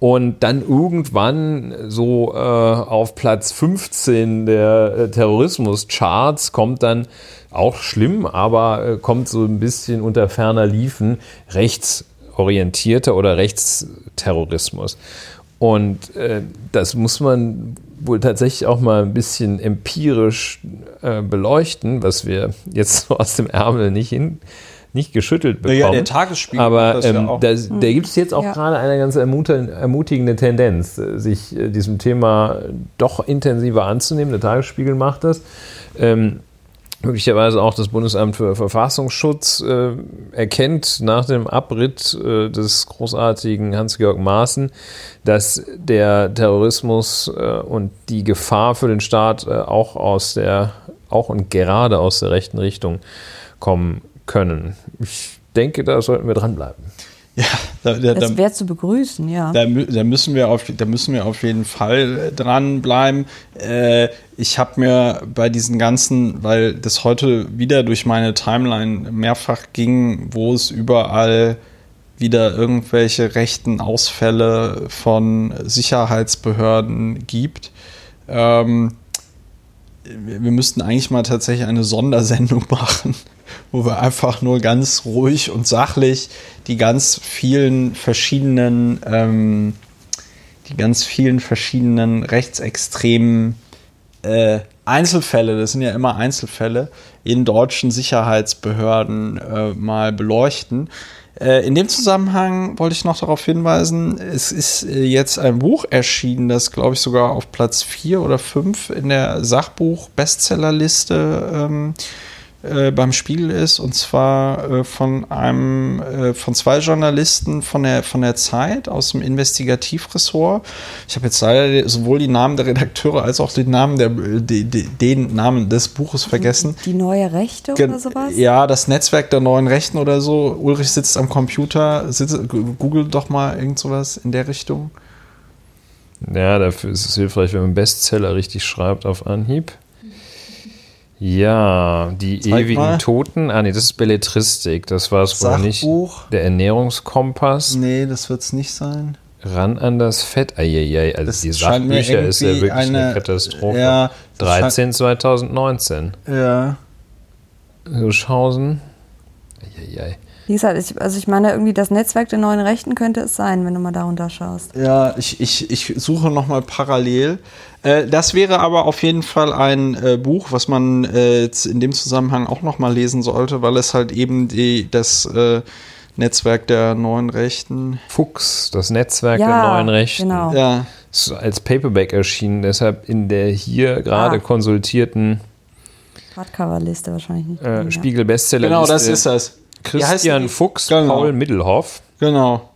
und dann irgendwann so äh, auf Platz 15 der äh, Terrorismus-Charts kommt dann auch schlimm, aber äh, kommt so ein bisschen unter ferner Liefen rechtsorientierter oder Rechtsterrorismus. Und äh, das muss man wohl tatsächlich auch mal ein bisschen empirisch äh, beleuchten, was wir jetzt so aus dem Ärmel nicht hin nicht geschüttelt bekommen. Ja, der Tagesspiegel. Aber ähm, ja da, da gibt es jetzt auch ja. gerade eine ganz ermutigende Tendenz, äh, sich äh, diesem Thema doch intensiver anzunehmen. Der Tagesspiegel macht das. Ähm, möglicherweise auch das Bundesamt für Verfassungsschutz äh, erkennt nach dem Abritt äh, des großartigen Hans-Georg Maaßen, dass der Terrorismus äh, und die Gefahr für den Staat äh, auch aus der, auch und gerade aus der rechten Richtung kommen können. Ich denke, da sollten wir dranbleiben. Ja, da, da, das wäre zu begrüßen, ja. Da, da, müssen wir auf, da müssen wir auf jeden Fall dranbleiben. Äh, ich habe mir bei diesen ganzen, weil das heute wieder durch meine Timeline mehrfach ging, wo es überall wieder irgendwelche rechten Ausfälle von Sicherheitsbehörden gibt. Ähm, wir müssten eigentlich mal tatsächlich eine Sondersendung machen wo wir einfach nur ganz ruhig und sachlich die ganz vielen verschiedenen, ähm, die ganz vielen verschiedenen rechtsextremen äh, Einzelfälle, das sind ja immer Einzelfälle, in deutschen Sicherheitsbehörden äh, mal beleuchten. Äh, in dem Zusammenhang wollte ich noch darauf hinweisen, es ist äh, jetzt ein Buch erschienen, das glaube ich sogar auf Platz 4 oder 5 in der Sachbuch-Bestsellerliste ähm, äh, beim Spiegel ist und zwar äh, von einem äh, von zwei Journalisten von der von der Zeit aus dem Investigativressort. Ich habe jetzt leider sowohl die Namen der Redakteure als auch den Namen der die, die, den Namen des Buches vergessen. Die neue Rechte Ge oder sowas? Ja, das Netzwerk der neuen Rechten oder so. Ulrich sitzt am Computer, sitzt, google doch mal irgend sowas in der Richtung. Ja, dafür ist es hilfreich, wenn man Bestseller richtig schreibt auf Anhieb. Ja, die Zeig ewigen mal. Toten. Ah, nee, das ist Belletristik. Das war es wohl nicht. Der Ernährungskompass. Nee, das wird es nicht sein. Ran an das Fett. Eieiei. Also Das die Sachbücher ist ja wirklich eine, eine- Katastrophe. ja, das 13 2019. Ja. Hirschhausen. Eieiei. Wie gesagt, ich, also ich meine, irgendwie das Netzwerk der neuen Rechten könnte es sein, wenn du mal darunter schaust. Ja, ich, ich, ich suche nochmal parallel. Äh, das wäre aber auf jeden Fall ein äh, Buch, was man äh, jetzt in dem Zusammenhang auch nochmal lesen sollte, weil es halt eben die, das äh, Netzwerk der neuen Rechten. Fuchs, das Netzwerk Ja, der neuen Rechten. genau. Ja, Ist als Paperback erschienen, deshalb in der hier gerade Ah. konsultierten Hardcover-Liste wahrscheinlich nicht. äh, Ja. Spiegel Bestseller. genau, das ist das. Christian? Fuchs, Genau. Paul Middelhoff. Genau.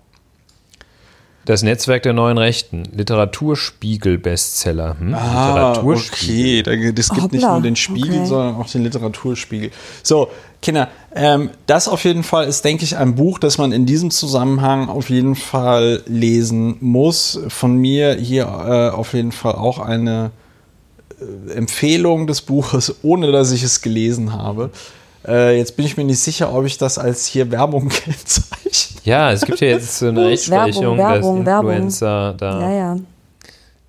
Das Netzwerk der neuen Rechten. Literaturspiegel-Bestseller. Hm? Ah, okay. Da- Das gibt nicht Hoppla, nur den Spiegel, okay. sondern auch den Literaturspiegel. So, Kinder, ähm, das auf jeden Fall ist, denke ich, ein Buch, das man in diesem Zusammenhang auf jeden Fall lesen muss. Von mir hier äh, auf jeden Fall auch eine äh, Empfehlung des Buches, ohne dass ich es gelesen habe. Äh, jetzt bin ich mir nicht sicher, ob ich das als hier Werbung kennzeichne. Ja, es gibt ja jetzt so eine Rechtsprechung, Werbung, dass Werbung. Influencer da. ja, ja.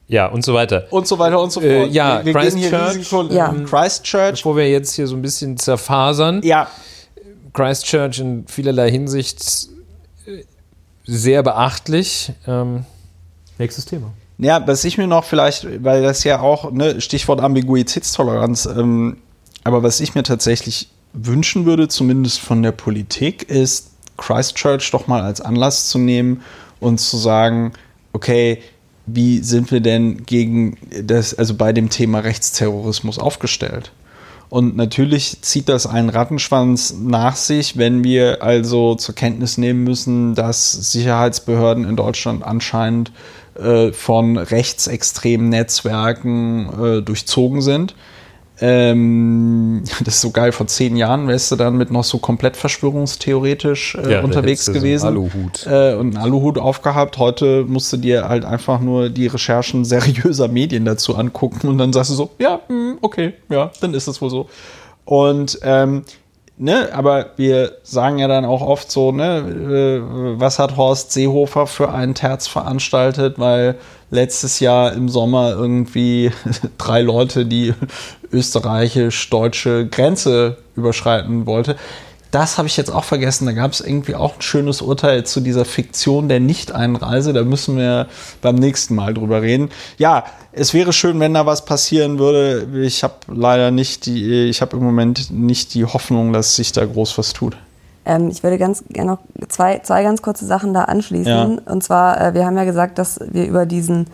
Ja, und so weiter. Und so weiter und so fort. Äh, ja, wir, wir gehen hier Christchurch. Risiko. Ja. Christchurch. Bevor wir jetzt hier so ein bisschen zerfasern, Ja, Christchurch in vielerlei Hinsicht äh, sehr beachtlich. Ähm, nächstes Thema. Ja, was ich mir noch vielleicht, weil das ja auch, ne, Stichwort Ambiguitätstoleranz, ähm, aber was ich mir tatsächlich wünschen würde, zumindest von der Politik, ist Christchurch doch mal als Anlass zu nehmen und zu sagen, okay, wie sind wir denn gegen das, also bei dem Thema Rechtsterrorismus aufgestellt? Und natürlich zieht das einen Rattenschwanz nach sich, wenn wir also zur Kenntnis nehmen müssen, dass Sicherheitsbehörden in Deutschland anscheinend äh, von rechtsextremen Netzwerken äh, durchzogen sind. Ähm, das ist so geil, vor zehn Jahren wärst du dann mit noch so komplett verschwörungstheoretisch äh, Ja, unterwegs du so gewesen. Aluhut. Äh, und einen Aluhut aufgehabt. Heute musst du dir halt einfach nur die Recherchen seriöser Medien dazu angucken und dann sagst du so, ja, hm, okay, ja, dann ist es wohl so. Und ähm, ne, aber wir sagen ja dann auch oft so, ne, äh, was hat Horst Seehofer für einen Terz veranstaltet, weil letztes Jahr im Sommer irgendwie drei Leute die österreichisch-deutsche Grenze überschreiten wollte. Das habe ich jetzt auch vergessen. Da gab es irgendwie auch ein schönes Urteil zu dieser Fiktion der Nicht-Einreise. Da müssen wir beim nächsten Mal drüber reden. Ja, es wäre schön, wenn da was passieren würde. Ich habe leider nicht die, ich habe im Moment nicht die Hoffnung, dass sich da groß was tut. Ähm, ich würde ganz gerne noch zwei, zwei ganz kurze Sachen da anschließen. Ja. Und zwar, äh, wir haben ja gesagt, dass wir über diesen,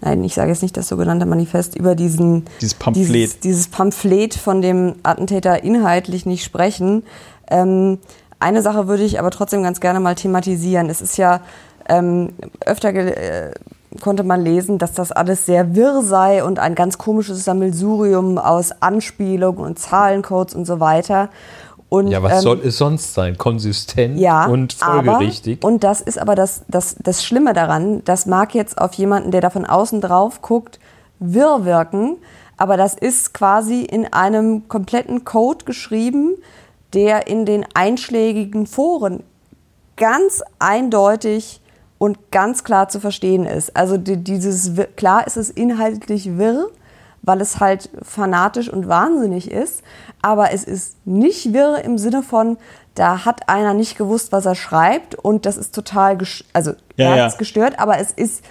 nein, ich sage jetzt nicht das sogenannte Manifest, über diesen Dieses Pamphlet. dieses, dieses Pamphlet von dem Attentäter inhaltlich nicht sprechen. Ähm, eine Sache würde ich aber trotzdem ganz gerne mal thematisieren. Es ist ja ähm, öfter äh, konnte man lesen, dass das alles sehr wirr sei und ein ganz komisches Sammelsurium aus Anspielungen und Zahlencodes und so weiter. Und, Ja, was ähm, soll es sonst sein? Konsistent ja, und folgerichtig. Aber, und das ist aber das, das, das Schlimme daran, das mag jetzt auf jemanden, der da von außen drauf guckt, wirr wirken, aber das ist quasi in einem kompletten Code geschrieben, der in den einschlägigen Foren ganz eindeutig und ganz klar zu verstehen ist. Also die, dieses, klar ist es inhaltlich wirr, weil es halt fanatisch und wahnsinnig ist, aber es ist nicht wirr im Sinne von, da hat einer nicht gewusst, was er schreibt und das ist total, also Ja, er ja. hat's gestört, aber es ist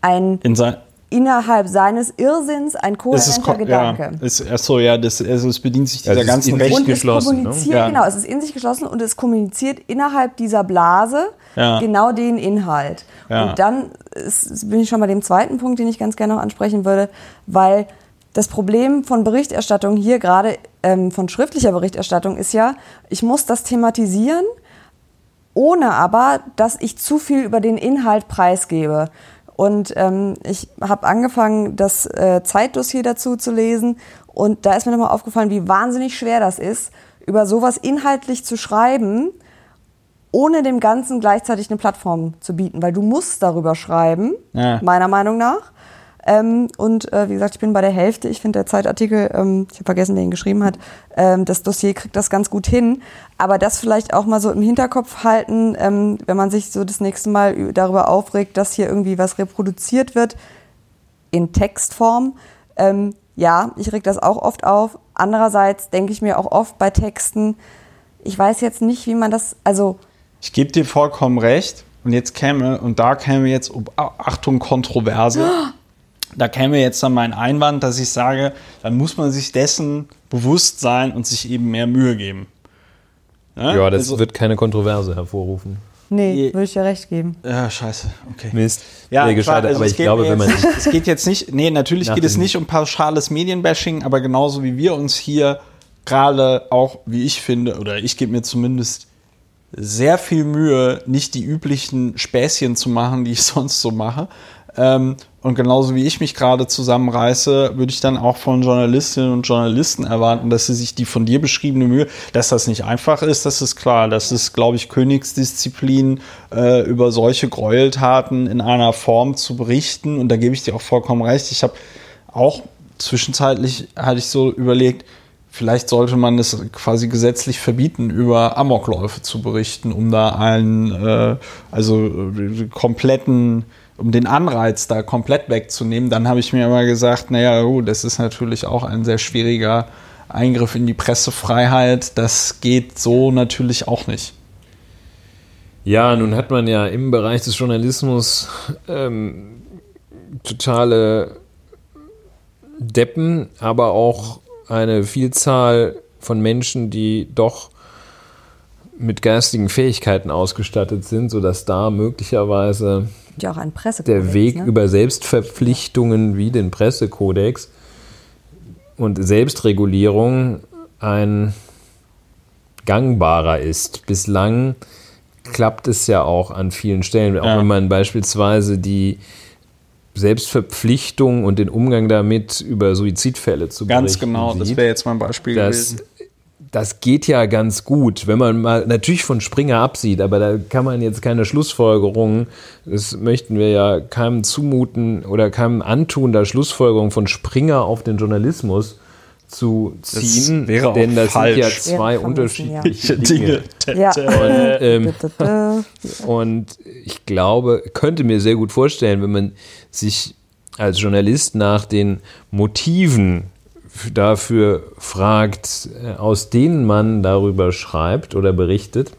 ein In sein, innerhalb seines Irrsinns ein Es kohärenter Gedanke. ja, ist, achso, ja, das, also es bedient sich dieser es ist ganzen in sich Rechte. und es geschlossen, ne? kommuniziert, Ja. genau, es ist in sich geschlossen und es kommuniziert innerhalb dieser Blase Ja. genau den Inhalt. Ja. Und dann ist, bin ich schon bei dem zweiten Punkt, den ich ganz gerne noch ansprechen würde, weil das Problem von Berichterstattung hier gerade ähm, von schriftlicher Berichterstattung ist ja, ich muss das thematisieren, ohne aber, dass ich zu viel über den Inhalt preisgebe. Und ähm, ich habe angefangen, das äh, Zeitdossier dazu zu lesen. Und da ist mir nochmal aufgefallen, wie wahnsinnig schwer das ist, über sowas inhaltlich zu schreiben, ohne dem Ganzen gleichzeitig eine Plattform zu bieten. Weil du musst darüber schreiben, Ja. meiner Meinung nach. Ähm, und äh, wie gesagt, ich bin bei der Hälfte. Ich finde, der Zeitartikel, ähm, ich habe vergessen, wer ihn geschrieben hat, ähm, das Dossier kriegt das ganz gut hin. Aber das vielleicht auch mal so im Hinterkopf halten, ähm, wenn man sich so das nächste Mal darüber aufregt, dass hier irgendwie was reproduziert wird in Textform. Ähm, ja, ich reg das auch oft auf. Andererseits denke ich mir auch oft bei Texten, ich weiß jetzt nicht, wie man das, also Ich gebe dir vollkommen recht. Und jetzt käme, und da käme jetzt, oh, Achtung, Kontroverse. Da käme jetzt dann mein Einwand, dass ich sage, dann muss man sich dessen bewusst sein und sich eben mehr Mühe geben. Ne? Ja, das Also- wird keine Kontroverse hervorrufen. nee, würde ich dir recht geben. Ja, scheiße, okay. Mist. Ja, klar, gescheitert, also aber es ich glaube, wenn man es geht jetzt nicht, nee, natürlich geht es nicht um pauschales Medienbashing, aber genauso wie wir uns hier gerade auch, wie ich finde, oder ich gebe mir zumindest sehr viel Mühe, nicht die üblichen Späßchen zu machen, die ich sonst so mache. Ähm, und genauso wie ich mich gerade zusammenreiße, würde ich dann auch von Journalistinnen und Journalisten erwarten, dass sie sich die von dir beschriebene Mühe, dass das nicht einfach ist, das ist klar. Das ist, glaube ich, Königsdisziplin, äh, über solche Gräueltaten in einer Form zu berichten. Und da gebe ich dir auch vollkommen recht. Ich habe auch zwischenzeitlich, hatte ich so überlegt, Vielleicht sollte man es quasi gesetzlich verbieten, über Amokläufe zu berichten, um da einen, äh, also äh, kompletten, um den Anreiz da komplett wegzunehmen. Dann habe ich mir immer gesagt, naja, gut, das ist natürlich auch ein sehr schwieriger Eingriff in die Pressefreiheit. Das geht so natürlich auch nicht. Ja, nun hat man ja im Bereich des Journalismus ähm, totale Deppen, aber auch eine Vielzahl von Menschen, die doch mit geistigen Fähigkeiten ausgestattet sind, sodass da möglicherweise Ja, auch ein Pressekodex. der Weg ne? über Selbstverpflichtungen wie den Pressekodex und Selbstregulierung ein gangbarer ist. Bislang klappt es ja auch an vielen Stellen, auch Ja. wenn man beispielsweise die Selbstverpflichtung und den Umgang damit über Suizidfälle zu Ganz genau, das sieht. wäre jetzt mein Beispiel Das, gewesen. Das geht ja ganz gut, wenn man mal natürlich von Springer absieht, aber da kann man jetzt keine Schlussfolgerungen, das möchten wir ja keinem zumuten oder keinem antun, da Schlussfolgerungen von Springer auf den Journalismus zu ziehen, wäre auch denn das falsch. sind ja zwei vermessen, ja. unterschiedliche Dinge. Ja. ähm, Da-da-da. Und ich glaube, könnte mir sehr gut vorstellen, wenn man sich als Journalist nach den Motiven dafür fragt, äh, aus denen man darüber schreibt oder berichtet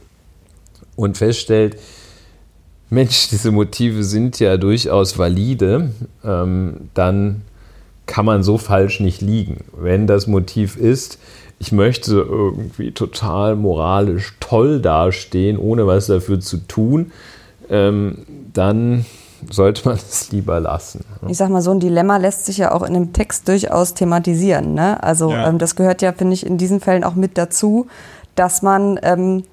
und feststellt, Mensch, diese Motive sind ja durchaus valide, ähm, dann kann man so falsch nicht liegen. Wenn das Motiv ist, ich möchte irgendwie total moralisch toll dastehen, ohne was dafür zu tun, ähm, dann sollte man es lieber lassen. Ich sag mal, so ein Dilemma lässt sich ja auch in einem Text durchaus thematisieren. Ne? Also Ja. ähm, das gehört ja, finde ich, in diesen Fällen auch mit dazu, dass man ähm,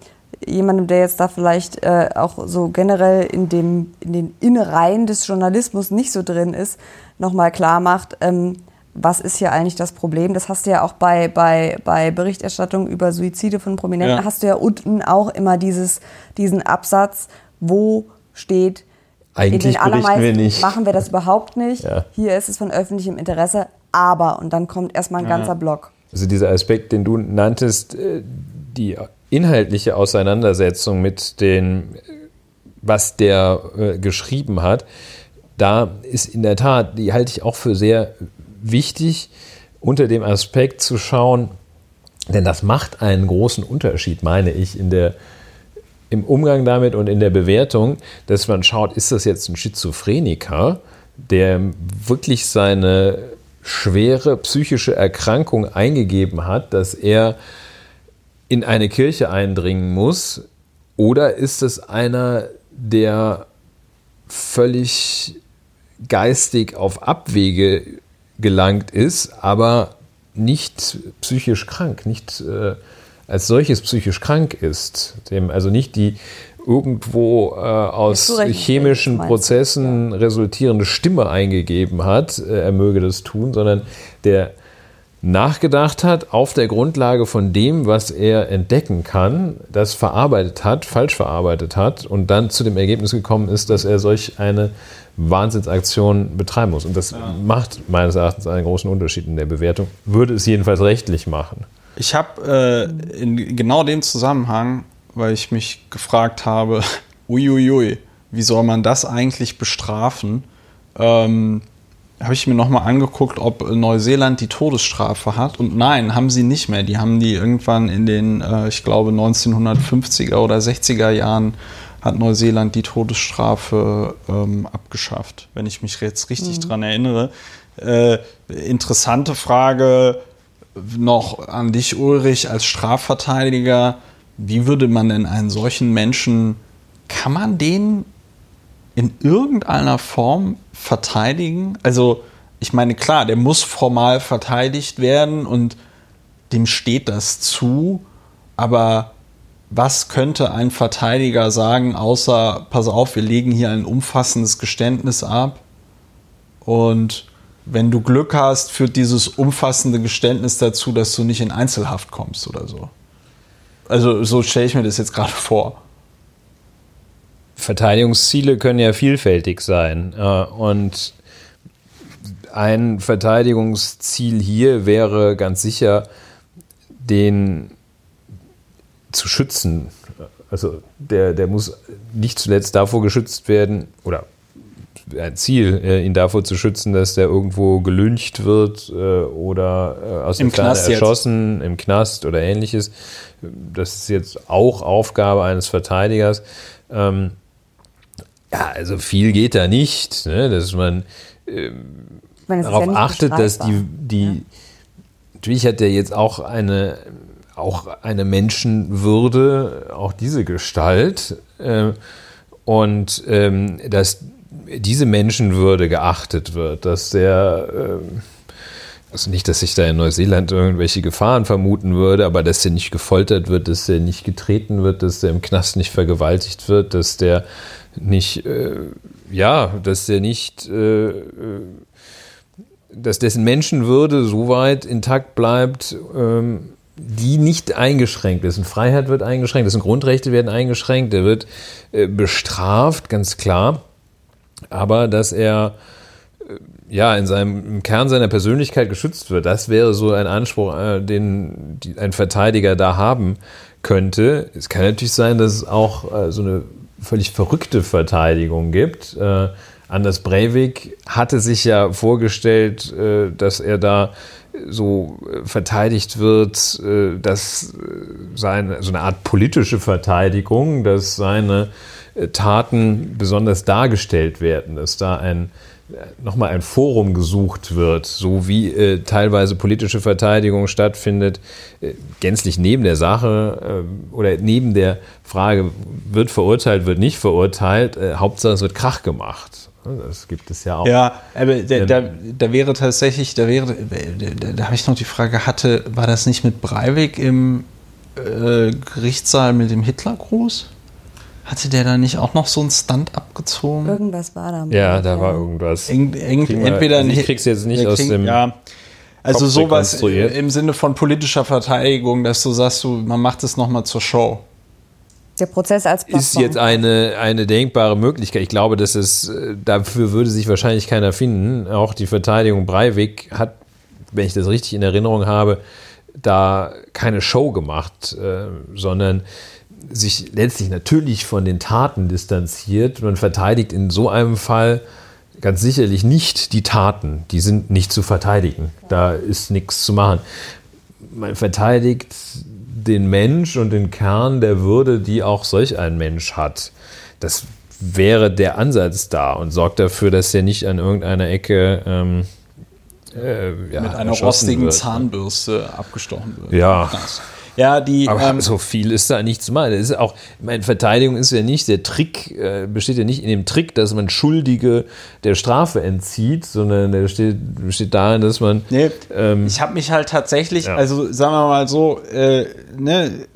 jemandem, der jetzt da vielleicht äh, auch so generell in, dem, in den Innereien des Journalismus nicht so drin ist, nochmal klar macht, ähm, was ist hier eigentlich das Problem? Das hast du ja auch bei, bei, bei Berichterstattung über Suizide von Prominenten, Ja. hast du ja unten auch immer dieses, diesen Absatz, wo steht, Eigentlich in den berichten wir nicht. machen wir das überhaupt nicht. Ja. Hier ist es von öffentlichem Interesse, aber und dann kommt erstmal ein ganzer Block. Also dieser Aspekt, den du nanntest, äh, die inhaltliche Auseinandersetzung mit den, was der äh, geschrieben hat, da ist in der Tat, die halte ich auch für sehr wichtig, unter dem Aspekt zu schauen, denn das macht einen großen Unterschied, meine ich, in der, im Umgang damit und in der Bewertung, dass man schaut, ist das jetzt ein Schizophreniker, der wirklich seine schwere psychische Erkrankung eingegeben hat, dass er in eine Kirche eindringen muss? Oder ist es einer, der völlig geistig auf Abwege gelangt ist, aber nicht psychisch krank, nicht äh, als solches psychisch krank ist, dem also nicht die irgendwo äh, aus chemischen Prozessen resultierende Stimme eingegeben hat, äh, er möge das tun, sondern der nachgedacht hat auf der Grundlage von dem, was er entdecken kann, das verarbeitet hat, falsch verarbeitet hat und dann zu dem Ergebnis gekommen ist, dass er solch eine Wahnsinnsaktion betreiben muss. Und das ja. macht meines Erachtens einen großen Unterschied in der Bewertung, würde es jedenfalls rechtlich machen. Ich habe äh, in genau dem Zusammenhang, weil ich mich gefragt habe, uiuiui, wie soll man das eigentlich bestrafen? Ähm, habe ich mir nochmal angeguckt, ob Neuseeland die Todesstrafe hat. Und nein, haben sie nicht mehr. Die haben die irgendwann in den, äh, ich glaube, 1950er oder 60er Jahren hat Neuseeland die Todesstrafe ähm, abgeschafft, wenn ich mich jetzt richtig mhm. dran erinnere. Äh, interessante Frage noch an dich, Ulrich, als Strafverteidiger. Wie würde man denn einen solchen Menschen, kann man den in irgendeiner Form verteidigen? Also, ich meine, klar, der muss formal verteidigt werden und dem steht das zu, aber was könnte ein Verteidiger sagen, außer, pass auf, wir legen hier ein umfassendes Geständnis ab und wenn du Glück hast, führt dieses umfassende Geständnis dazu, dass du nicht in Einzelhaft kommst oder so. Also so stelle ich mir das jetzt gerade vor. Verteidigungsziele können ja vielfältig sein. Äh, und ein Verteidigungsziel hier wäre ganz sicher, den zu schützen. Also der, der muss nicht zuletzt davor geschützt werden, oder Ziel, äh, ihn davor zu schützen, dass der irgendwo gelüncht wird äh, oder aus dem Knast erschossen, jetzt. im Knast oder ähnliches. Das ist jetzt auch Aufgabe eines Verteidigers. Ähm, ja, also viel geht da nicht, ne? dass man ähm, meine, darauf ja achtet, dass die, die ja. natürlich hat er jetzt auch eine, auch eine Menschenwürde, auch diese Gestalt äh, und ähm, dass diese Menschenwürde geachtet wird, dass der äh, also nicht, dass ich da in Neuseeland irgendwelche Gefahren vermuten würde, aber dass der nicht gefoltert wird, dass der nicht getreten wird, dass der im Knast nicht vergewaltigt wird, dass der nicht, äh, ja, dass der nicht, äh, äh, dass dessen Menschenwürde so weit intakt bleibt, ähm, die nicht eingeschränkt ist. Und Freiheit wird eingeschränkt, dessen Grundrechte werden eingeschränkt, er wird äh, bestraft, ganz klar. Aber dass er äh, ja in seinem im Kern seiner Persönlichkeit geschützt wird, das wäre so ein Anspruch, äh, den die, ein Verteidiger da haben könnte. Es kann natürlich sein, dass es auch so eine völlig verrückte Verteidigung gibt. Äh, Anders Breivik hatte sich ja vorgestellt, äh, dass er da so äh, verteidigt wird, äh, dass äh, seine, so eine Art politische Verteidigung, dass seine äh, Taten besonders dargestellt werden, dass da ein nochmal ein Forum gesucht wird, so wie äh, teilweise politische Verteidigung stattfindet, äh, gänzlich neben der Sache äh, oder neben der Frage, wird verurteilt, wird nicht verurteilt, äh, Hauptsache es wird Krach gemacht. Das gibt es ja auch. Ja, aber da, da, da wäre tatsächlich, da wäre, da, da habe ich noch die Frage, hatte, war das nicht mit Breivik im äh, Gerichtssaal mit dem Hitlergruß? Hatte der da nicht auch noch so einen Stunt abgezogen? Irgendwas war da. Ja, da war irgendwas. Eng, eng, entweder also ich krieg's jetzt nicht aus dem. Ja. Also Kopf sowas im Sinne von politischer Verteidigung, dass du sagst, du, man macht es nochmal zur Show. Der Prozess als Plattform. Ist jetzt eine, eine denkbare Möglichkeit. Ich glaube, dass es, äh, dafür würde sich wahrscheinlich keiner finden. Auch die Verteidigung Breivik hat, wenn ich das richtig in Erinnerung habe, da keine Show gemacht, äh, sondern sich letztlich natürlich von den Taten distanziert. Man verteidigt in so einem Fall ganz sicherlich nicht die Taten. Die sind nicht zu verteidigen. Da ist nichts zu machen. Man verteidigt den Mensch und den Kern der Würde, die auch solch ein Mensch hat. Das wäre der Ansatz da und sorgt dafür, dass er nicht an irgendeiner Ecke ähm, äh, ja, mit einer rostigen wird. Zahnbürste abgestochen wird. Ja. Krass. Ja, die. Aber ähm, so viel ist da nicht zu machen. Das ist auch, meine Verteidigung ist ja nicht, der Trick äh, besteht ja nicht in dem Trick, dass man Schuldige der Strafe entzieht, sondern der besteht, besteht darin, dass man. Nee, ähm, ich habe mich halt tatsächlich, ja. also sagen wir mal so, äh, ne,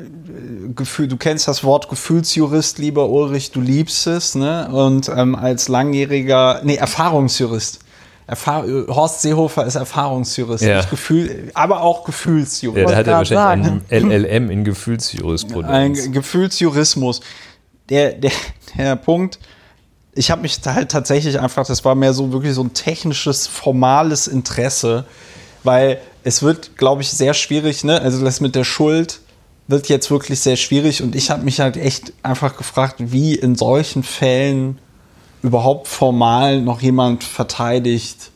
Gefühl, du kennst das Wort Gefühlsjurist, lieber Ulrich, du liebst es, ne? Und ähm, als langjähriger, nee, Erfahrungsjurist Erfahr Horst Seehofer ist Erfahrungsjurist, ja. Gefühl, aber auch Gefühlsjurist. Ja, der hat ja wahrscheinlich sagen. ein LLM in Gefühlsjurisprudenz. Ein Gefühlsjurismus. Der, der, der Punkt, ich habe mich halt tatsächlich einfach, das war mehr so wirklich so ein technisches, formales Interesse, weil es wird, glaube ich, sehr schwierig, ne? Also das mit der Schuld wird jetzt wirklich sehr schwierig und ich habe mich halt echt einfach gefragt, wie in solchen Fällen überhaupt formal noch jemand verteidigt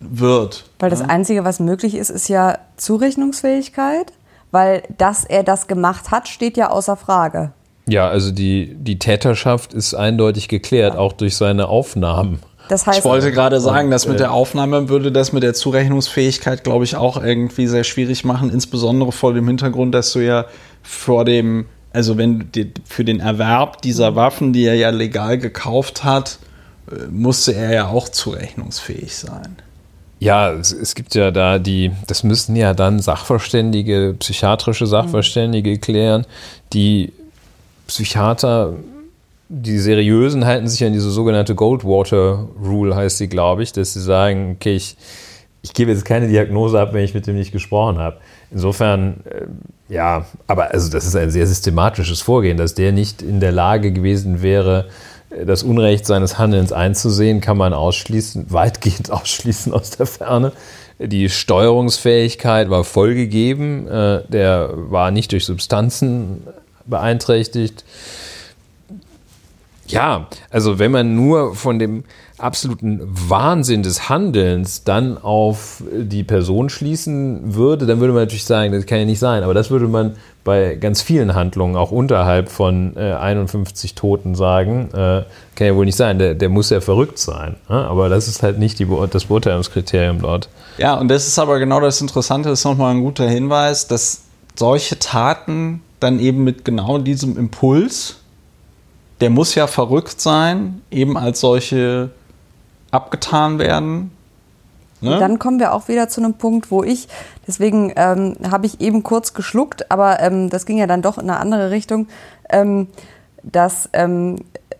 wird. Weil das Einzige, was möglich ist, ist ja Zurechnungsfähigkeit, weil dass er das gemacht hat, steht ja außer Frage. Ja, also die, die Täterschaft ist eindeutig geklärt, ja. auch durch seine Aufnahmen. Das heißt, ich wollte gerade sagen, dass mit der Aufnahme würde das mit der Zurechnungsfähigkeit, glaube ich, auch irgendwie sehr schwierig machen, insbesondere vor dem Hintergrund, dass du ja vor dem also wenn für den Erwerb dieser Waffen, die er ja legal gekauft hat, äh, musste er ja auch zurechnungsfähig sein. Ja, es, es, gibt ja da die, das müssen ja dann Sachverständige, psychiatrische Sachverständige mhm. klären. Die Psychiater, die seriösen, halten sich an diese sogenannte Goldwater Rule, heißt sie, glaube ich, dass sie sagen, okay, ich, ich gebe jetzt keine Diagnose ab, wenn ich mit dem nicht gesprochen habe. Insofern, äh, ja, aber also das ist ein sehr systematisches Vorgehen, dass der nicht in der Lage gewesen wäre, äh, das Unrecht seines Handelns einzusehen, kann man ausschließen, weitgehend ausschließen aus der Ferne. Die Steuerungsfähigkeit war voll gegeben, äh, der war nicht durch Substanzen beeinträchtigt. Ja, also wenn man nur von dem absoluten Wahnsinn des Handelns dann auf die Person schließen würde, dann würde man natürlich sagen, das kann ja nicht sein. Aber das würde man bei ganz vielen Handlungen, auch unterhalb von äh, 51 Toten sagen, äh, kann ja wohl nicht sein. Der, der muss ja verrückt sein. Ne? Aber das ist halt nicht die das Beurteilungskriterium dort. Ja, und das ist aber genau das Interessante, das ist nochmal ein guter Hinweis, dass solche Taten dann eben mit genau diesem Impuls, der muss ja verrückt sein, eben als solche abgetan werden. Ne? Dann kommen wir auch wieder zu einem Punkt, wo ich, deswegen ähm, habe ich eben kurz geschluckt, aber ähm, das ging ja dann doch in eine andere Richtung, ähm, dass, ähm,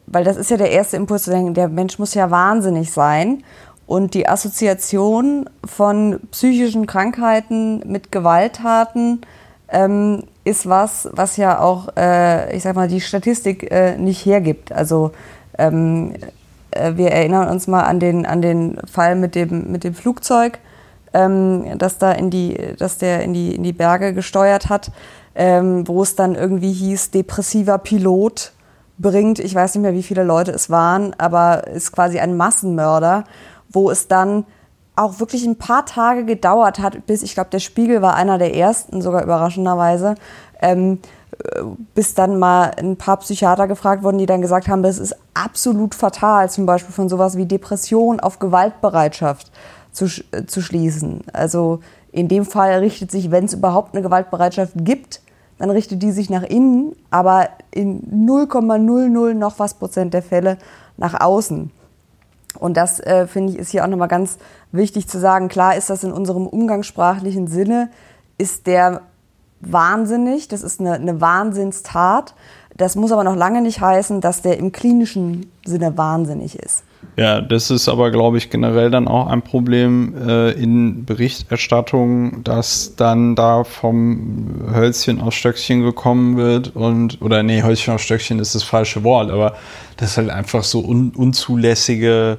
weil das ist ja der erste Impuls zu denken, der Mensch muss ja wahnsinnig sein. Und die Assoziation von psychischen Krankheiten mit Gewalttaten ähm, ist was, was ja auch, äh, ich sag mal, die Statistik äh, nicht hergibt. Also ähm, äh, wir erinnern uns mal an den, an den Fall mit dem, mit dem Flugzeug, ähm, das da in die, dass der in die, in die Berge gesteuert hat, ähm, wo es dann irgendwie hieß, depressiver Pilot bringt, ich weiß nicht mehr, wie viele Leute es waren, aber ist quasi ein Massenmörder, wo es dann auch wirklich ein paar Tage gedauert hat, bis ich glaube, der Spiegel war einer der ersten, sogar überraschenderweise, ähm, bis dann mal ein paar Psychiater gefragt wurden, die dann gesagt haben, das ist absolut fatal, zum Beispiel von sowas wie Depression auf Gewaltbereitschaft zu, äh, zu schließen. Also in dem Fall richtet sich, wenn es überhaupt eine Gewaltbereitschaft gibt, dann richtet die sich nach innen, aber in 0,00 noch was Prozent der Fälle nach außen. Und das, äh, finde ich, ist hier auch nochmal ganz wichtig zu sagen. Klar ist das in unserem umgangssprachlichen Sinne, ist der wahnsinnig, das ist eine, eine Wahnsinnstat. Das muss aber noch lange nicht heißen, dass der im klinischen Sinne wahnsinnig ist. Ja, das ist aber, glaube ich, generell dann auch ein Problem äh, in Berichterstattung, dass dann da vom Hölzchen auf Stöckchen gekommen wird und, oder nee, Hölzchen auf Stöckchen ist das falsche Wort, aber das halt einfach so un, unzulässige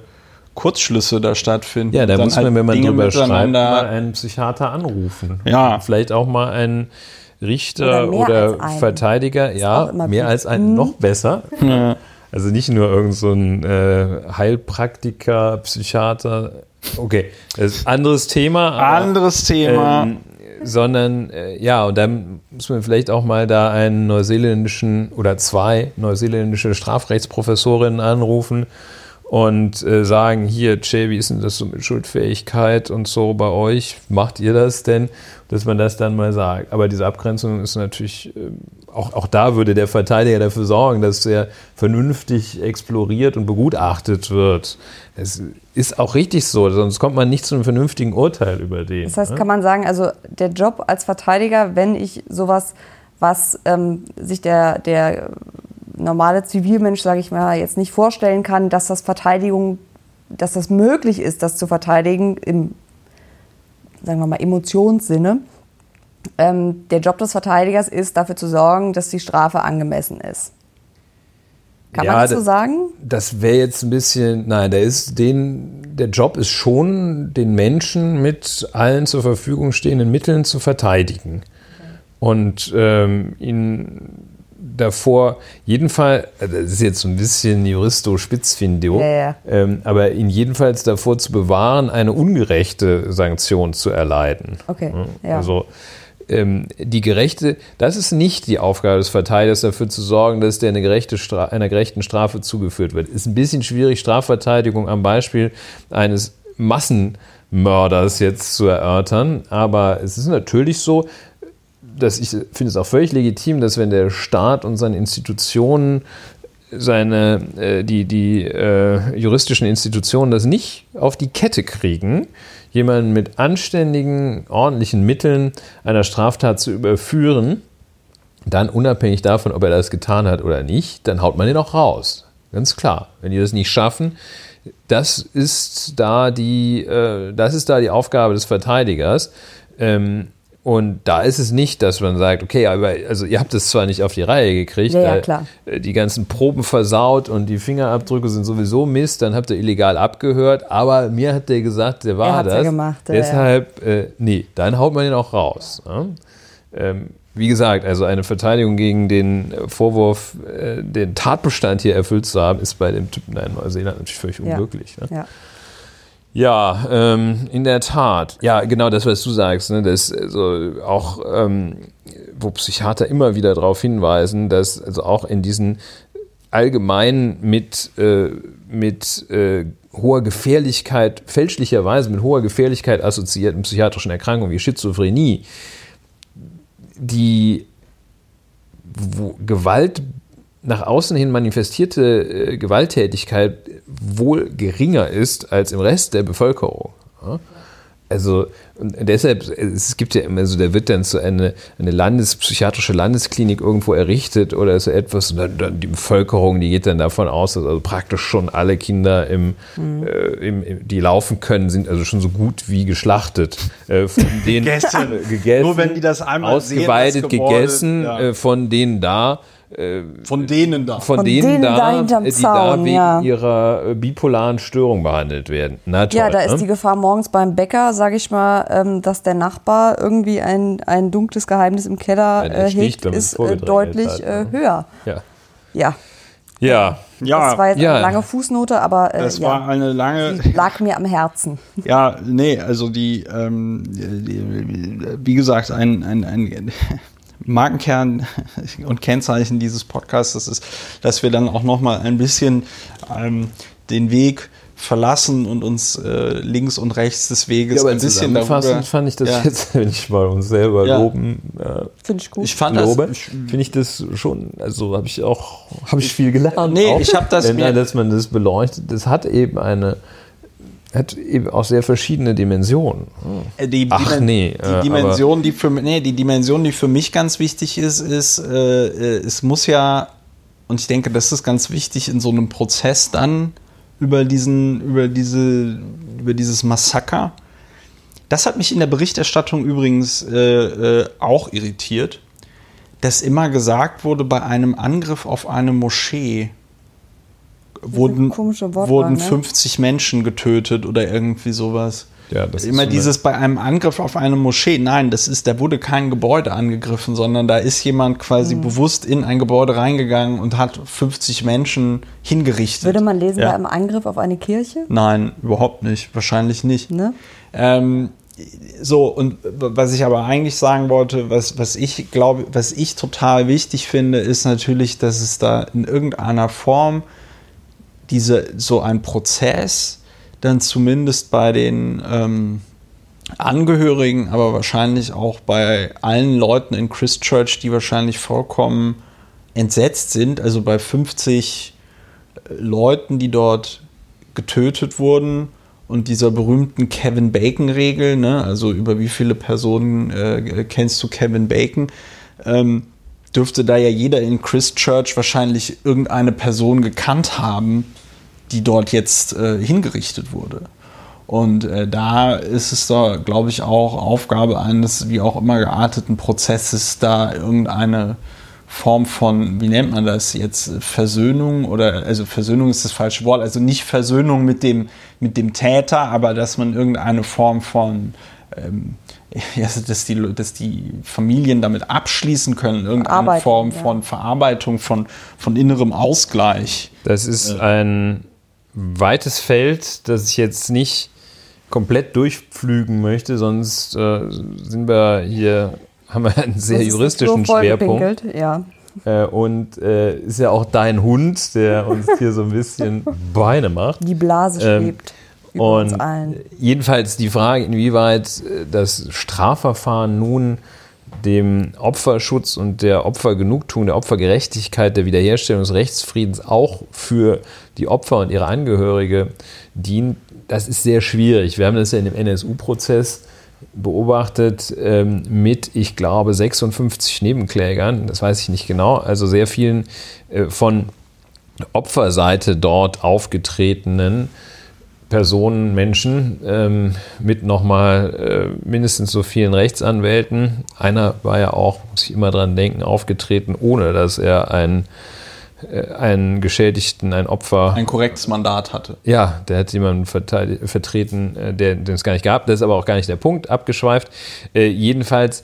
Kurzschlüsse da stattfinden. Ja, da muss man, halt wenn man Dinge drüber schreibt, mal einen Psychiater anrufen. Ja. Vielleicht auch mal einen Richter oder, oder Verteidiger. Ja, mehr als einen, noch besser. Ja. Also nicht nur irgend so ein äh, Heilpraktiker, Psychiater. Okay, das ist ein anderes Thema. Aber, anderes Thema. Ähm, sondern äh, ja, und dann muss man vielleicht auch mal da einen neuseeländischen oder zwei neuseeländische Strafrechtsprofessorinnen anrufen und äh, sagen, hier, Jay, wie ist denn das so mit Schuldfähigkeit und so bei euch? Macht ihr das denn? Dass man das dann mal sagt. Aber diese Abgrenzung ist natürlich, äh, auch, auch da würde der Verteidiger dafür sorgen, dass er vernünftig exploriert und begutachtet wird. Es ist auch richtig so, sonst kommt man nicht zu einem vernünftigen Urteil über den. Das heißt, ne? kann man sagen, also der Job als Verteidiger, wenn ich sowas, was ähm, sich der, der normale Zivilmensch, sage ich mal, jetzt nicht vorstellen kann, dass das Verteidigung, dass das möglich ist, das zu verteidigen im, sagen wir mal, Emotionssinne. Ähm, der Job des Verteidigers ist, dafür zu sorgen, dass die Strafe angemessen ist. Kann Ja, man das so sagen? Das wäre jetzt ein bisschen, nein, der ist den, der Job ist schon, den Menschen mit allen zur Verfügung stehenden Mitteln zu verteidigen. Und ähm, ihn davor, jedenfalls, das ist jetzt so ein bisschen Juristo-Spitzfindio, Ja, ja. ähm, aber ihn jedenfalls davor zu bewahren, eine ungerechte Sanktion zu erleiden. Okay, Ja, ja. Also ähm, die gerechte, das ist nicht die Aufgabe des Verteidigers, dafür zu sorgen, dass der eine gerechte Stra einer gerechten Strafe zugeführt wird. Ist ein bisschen schwierig, Strafverteidigung am Beispiel eines Massenmörders jetzt zu erörtern, aber es ist natürlich so, dass ich finde es auch völlig legitim, dass wenn der Staat und seine Institutionen seine, äh, die, die äh, juristischen Institutionen das nicht auf die Kette kriegen, jemanden mit anständigen, ordentlichen Mitteln einer Straftat zu überführen, dann unabhängig davon, ob er das getan hat oder nicht, dann haut man den auch raus. Ganz klar. Wenn die das nicht schaffen, das ist da die, äh, das ist da die Aufgabe des Verteidigers. Ähm, und da ist es nicht, dass man sagt, okay, aber also ihr habt es zwar nicht auf die Reihe gekriegt, Ja, ja, klar. äh, die ganzen Proben versaut und die Fingerabdrücke sind sowieso Mist, dann habt ihr illegal abgehört, aber mir hat der gesagt, der war hat's das. ja gemacht, ja, Deshalb, äh, nee, dann haut man den auch raus. Ne? Ähm, wie gesagt, also eine Verteidigung gegen den äh, Vorwurf, äh, den Tatbestand hier erfüllt zu haben, ist bei dem Typen in Neuseeland natürlich völlig Ja. unmöglich. Ne? Ja. Ja, ähm, in der Tat. Ja, genau das, was du sagst. Ne? Das also auch, ähm, wo Psychiater immer wieder darauf hinweisen, dass also auch in diesen allgemein mit, äh, mit äh, hoher Gefährlichkeit, fälschlicherweise mit hoher Gefährlichkeit assoziierten psychiatrischen Erkrankungen wie Schizophrenie, die Gewalt nach außen hin manifestierte äh, Gewalttätigkeit wohl geringer ist als im Rest der Bevölkerung. Ja? Also und deshalb, es gibt ja immer so, da wird dann so eine, eine Landespsychiatrische Landesklinik irgendwo errichtet oder so etwas und dann, dann die Bevölkerung, die geht dann davon aus, dass also praktisch schon alle Kinder, im, Mhm. äh, im, im, die laufen können, sind also schon so gut wie geschlachtet. Äh, von denen Gegessen. gegessen, Nur wenn die das einmal sehen, ausgeweidet Gebäude, gegessen, ja. äh, von denen da, Von denen da. von, Von denen, denen da da, hinterm äh, die da Zaun, wegen ja. ihrer äh, bipolaren Störung behandelt werden. Na toll, Ja, da ist ne? die Gefahr morgens beim Bäcker, sage ich mal, ähm, dass der Nachbar irgendwie ein, ein dunkles Geheimnis im Keller er äh, hegt, es ist äh, deutlich hat, äh, ne? höher. ja. Ja, ja, ja, das war jetzt ja. eine lange Fußnote, aber äh, das war ja, eine lange. die lag mir am Herzen. Ja, nee, also die, ähm, die wie gesagt, ein, ein, ein Markenkern und Kennzeichen dieses Podcasts ist, dass wir dann auch noch mal ein bisschen ähm, den Weg verlassen und uns äh, links und rechts des Weges ja aber ein bisschen darüber. fand ich das Ja. jetzt, wenn ich mal uns selber Ja. loben äh, Finde ich gut. Ich fand lobe, das. Ich, finde ich das schon, also habe ich auch, habe ich viel gelernt. Nee, auch, ich hab das Denn, mir- dass man das beleuchtet, das hat eben eine, hat eben auch sehr verschiedene Dimensionen. Äh, Die, Ach, nee, äh, die Dimension, die für nee, die Dimension, die für mich ganz wichtig ist, ist, äh, äh, es muss ja, und ich denke, das ist ganz wichtig in so einem Prozess dann über diesen, über diese, über dieses Massaker. Das hat mich in der Berichterstattung übrigens äh, äh, auch irritiert, dass immer gesagt wurde, bei einem Angriff auf eine Moschee wurden, Wortwahl, wurden ne? 50 Menschen getötet oder irgendwie sowas. Ja, das ist Immer so dieses bei einem Angriff auf eine Moschee. Nein, das ist, da wurde kein Gebäude angegriffen, sondern da ist jemand quasi Hm. bewusst in ein Gebäude reingegangen und hat 50 Menschen hingerichtet. Würde man lesen Ja. bei einem Angriff auf eine Kirche? Nein, überhaupt nicht. Wahrscheinlich nicht. Ne? Ähm, so, und was ich aber eigentlich sagen wollte, was, was ich glaube, was ich total wichtig finde, ist natürlich, dass es da in irgendeiner Form diese, so ein Prozess dann zumindest bei den ähm, Angehörigen, aber wahrscheinlich auch bei allen Leuten in Christchurch, die wahrscheinlich vollkommen entsetzt sind, also bei 50 äh, Leuten, die dort getötet wurden und dieser berühmten Kevin Bacon-Regel, ne? also über wie viele Personen äh, kennst du Kevin Bacon, ähm, dürfte da ja jeder in Christchurch wahrscheinlich irgendeine Person gekannt haben, die dort jetzt äh, hingerichtet wurde. Und äh, da ist es da, glaube ich, auch Aufgabe eines wie auch immer gearteten Prozesses, da irgendeine Form von, wie nennt man das jetzt, Versöhnung oder, also Versöhnung ist das falsche Wort, also nicht Versöhnung mit dem, mit dem Täter, aber dass man irgendeine Form von, ähm, ja, dass, die, dass die Familien damit abschließen können, irgendeine Arbeit, Form ja. von Verarbeitung, von, von innerem Ausgleich. Das ist äh, ein weites Feld, das ich jetzt nicht komplett durchpflügen möchte, sonst äh, sind wir hier, haben wir einen sehr juristischen Schwerpunkt. Ja. Äh, und äh, ist ja auch dein Hund, der uns hier so ein bisschen Beine macht. Die Blase ähm, schwebt. Ähm, und jedenfalls die Frage, inwieweit äh, das Strafverfahren nun dem Opferschutz und der Opfergenugtuung, der Opfergerechtigkeit, der Wiederherstellung des Rechtsfriedens auch für die Opfer und ihre Angehörige dient, das ist sehr schwierig. Wir haben das ja in dem NSU-Prozess beobachtet ähm, mit, ich glaube, 56 Nebenklägern, das weiß ich nicht genau, also sehr vielen äh, von Opferseite dort aufgetretenen Personen, Menschen ähm, mit nochmal äh, mindestens so vielen Rechtsanwälten. Einer war ja auch, muss ich immer dran denken, aufgetreten, ohne dass er ein äh, einen Geschädigten, ein Opfer. Ein korrektes Mandat hatte. Ja, der hat jemanden vertreten, äh, der, den es gar nicht gab. Das ist aber auch gar nicht der Punkt, abgeschweift. Äh, jedenfalls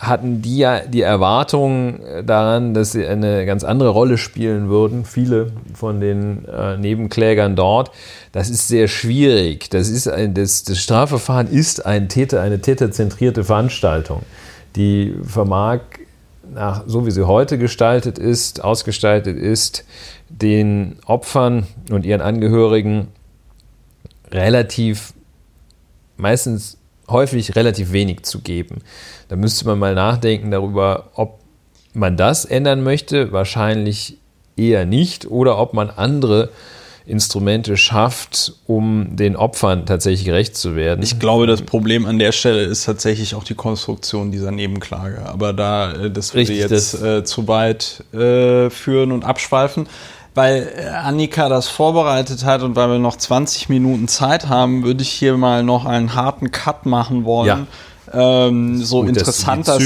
hatten die ja die Erwartung äh, daran, dass sie eine ganz andere Rolle spielen würden, viele von den äh, Nebenklägern dort. Das ist sehr schwierig. Das, ist ein, das, das Strafverfahren ist ein Täter, eine täterzentrierte Veranstaltung, die vermag nach, so wie sie heute gestaltet ist, ausgestaltet ist, den Opfern und ihren Angehörigen relativ, meistens häufig relativ wenig zu geben. Da müsste man mal nachdenken darüber, ob man das ändern möchte. Wahrscheinlich eher nicht. Oder ob man andere Instrumente schafft, um den Opfern tatsächlich gerecht zu werden. Ich glaube, das Problem an der Stelle ist tatsächlich auch die Konstruktion dieser Nebenklage. Aber da, äh, das würde Richtig, jetzt das äh, zu weit äh, führen und abschweifen. Weil äh, Annika das vorbereitet hat und weil wir noch 20 Minuten Zeit haben, würde ich hier mal noch einen harten Cut machen wollen. Ja ähm, so, Gut, interessant, das,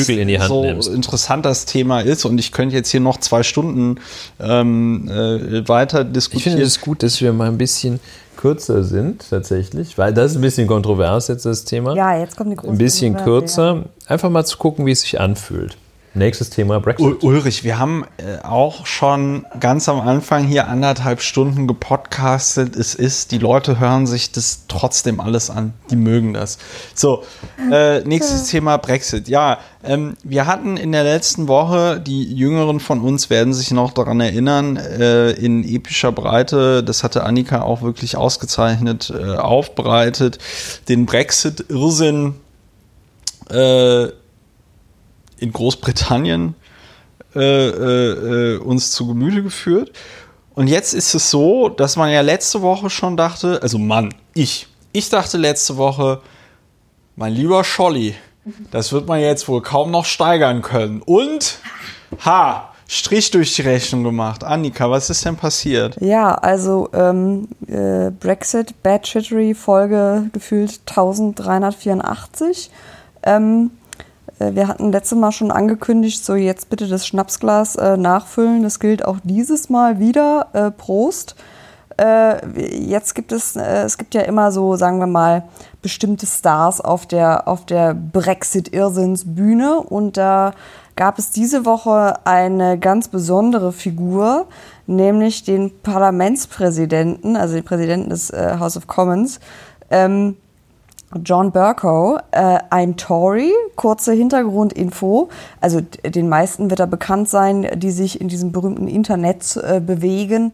so interessant das Thema ist und ich könnte jetzt hier noch zwei Stunden ähm, äh, weiter diskutieren. Ich finde es gut, dass wir mal ein bisschen kürzer sind tatsächlich, weil das ist ein bisschen kontrovers jetzt das Thema. Ja, jetzt kommt die große Ein bisschen kürzer, einfach mal zu gucken, wie es sich anfühlt. Nächstes Thema Brexit. Ulrich, wir haben äh, auch schon ganz am Anfang hier anderthalb Stunden gepodcastet. Es ist, die Leute hören sich das trotzdem alles an. Die mögen das. So, äh, nächstes Thema Brexit. Ja, ähm, wir hatten in der letzten Woche, die Jüngeren von uns werden sich noch daran erinnern, äh, in epischer Breite, das hatte Annika auch wirklich ausgezeichnet äh, aufbereitet, den Brexit-Irrsinn äh, in Großbritannien äh, äh, äh, uns zu Gemüte geführt. Und jetzt ist es so, dass man ja letzte Woche schon dachte, also Mann, ich, ich dachte letzte Woche, mein lieber Scholli, das wird man jetzt wohl kaum noch steigern können. Und, ha, Strich durch die Rechnung gemacht. Annika, was ist denn passiert? Ja, also ähm, äh, Brexit, Bad Shittery, Folge gefühlt 1384. Ähm, äh, wir hatten letztes Mal schon angekündigt, so jetzt bitte das Schnapsglas äh, nachfüllen. Das gilt auch dieses Mal wieder. Äh, Prost. Äh, jetzt gibt es, äh, es gibt ja immer so, sagen wir mal, bestimmte Stars auf der, auf der Brexit-Irrsinnsbühne. Und da gab es diese Woche eine ganz besondere Figur, nämlich den Parlamentspräsidenten, also den Präsidenten des äh, House of Commons. Ähm, John Burko, äh, ein Tory, kurze Hintergrundinfo. Also den meisten wird er bekannt sein, die sich in diesem berühmten Internet äh, bewegen,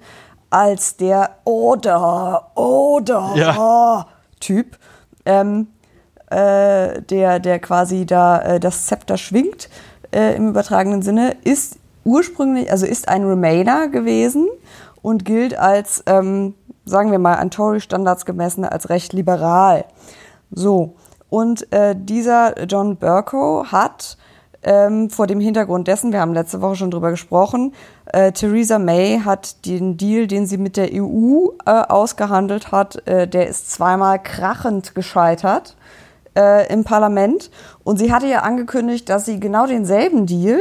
als der Oder, Oder Ja. Typ, ähm, äh, der, der quasi da äh, das Zepter schwingt äh, im übertragenen Sinne, ist ursprünglich, also ist ein Remainer gewesen und gilt als, ähm, sagen wir mal, an Tory-Standards gemessen als recht liberal. So, und äh, dieser John Burko hat ähm, vor dem Hintergrund dessen, wir haben letzte Woche schon drüber gesprochen, äh, Theresa May hat den Deal, den sie mit der EU äh, ausgehandelt hat, äh, der ist zweimal krachend gescheitert äh, im Parlament. Und sie hatte ja angekündigt, dass sie genau denselben Deal,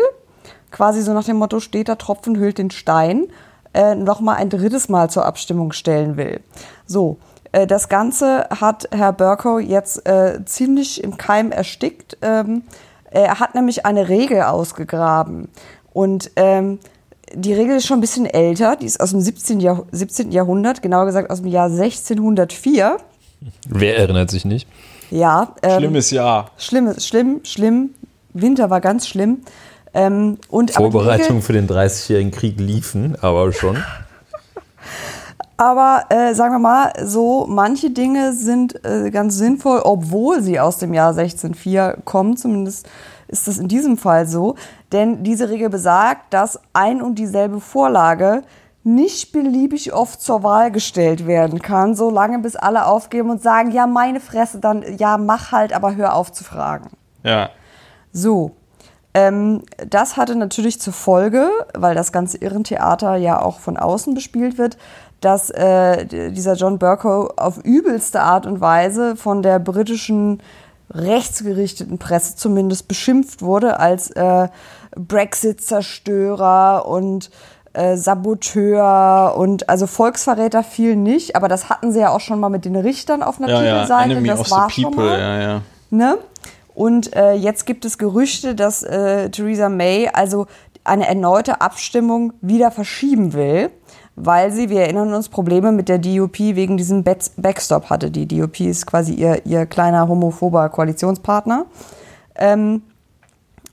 quasi so nach dem Motto, steht der Tropfen hüllt den Stein, äh, nochmal ein drittes Mal zur Abstimmung stellen will. So, das Ganze hat Herr Burko jetzt äh, ziemlich im Keim erstickt. Ähm, er hat nämlich eine Regel ausgegraben. Und ähm, die Regel ist schon ein bisschen älter, die ist aus dem 17. Jahr, 17. Jahrhundert, genauer gesagt aus dem Jahr 1604. Wer erinnert sich nicht? Ja, ähm, Schlimmes Jahr. Schlimm, schlimm, schlimm. Winter war ganz schlimm. Ähm, und aber die Vorbereitung Regel- für den 30-jährigen Krieg liefen, aber schon. Aber äh, sagen wir mal, so manche Dinge sind äh, ganz sinnvoll, obwohl sie aus dem Jahr 1604 kommen. Zumindest ist das in diesem Fall so. Denn diese Regel besagt, dass ein und dieselbe Vorlage nicht beliebig oft zur Wahl gestellt werden kann, solange bis alle aufgeben und sagen, ja, meine Fresse, dann ja, mach halt, aber hör auf zu fragen. Ja. So, ähm, das hatte natürlich zur Folge, weil das ganze Irrentheater ja auch von außen bespielt wird, dass äh, dieser John Burko auf übelste Art und Weise von der britischen rechtsgerichteten Presse zumindest beschimpft wurde als äh, Brexit-Zerstörer und äh, Saboteur und also Volksverräter viel nicht, aber das hatten sie ja auch schon mal mit den Richtern auf einer Ja, ja. Titelseite. Enemy das war the schon People. mal. Ja, ja. Ne? Und äh, jetzt gibt es Gerüchte, dass äh, Theresa May also eine erneute Abstimmung wieder verschieben will, weil sie, wir erinnern uns, Probleme mit der DUP wegen diesem Back- Backstop hatte. Die DUP ist quasi ihr, ihr kleiner homophober Koalitionspartner. Ähm,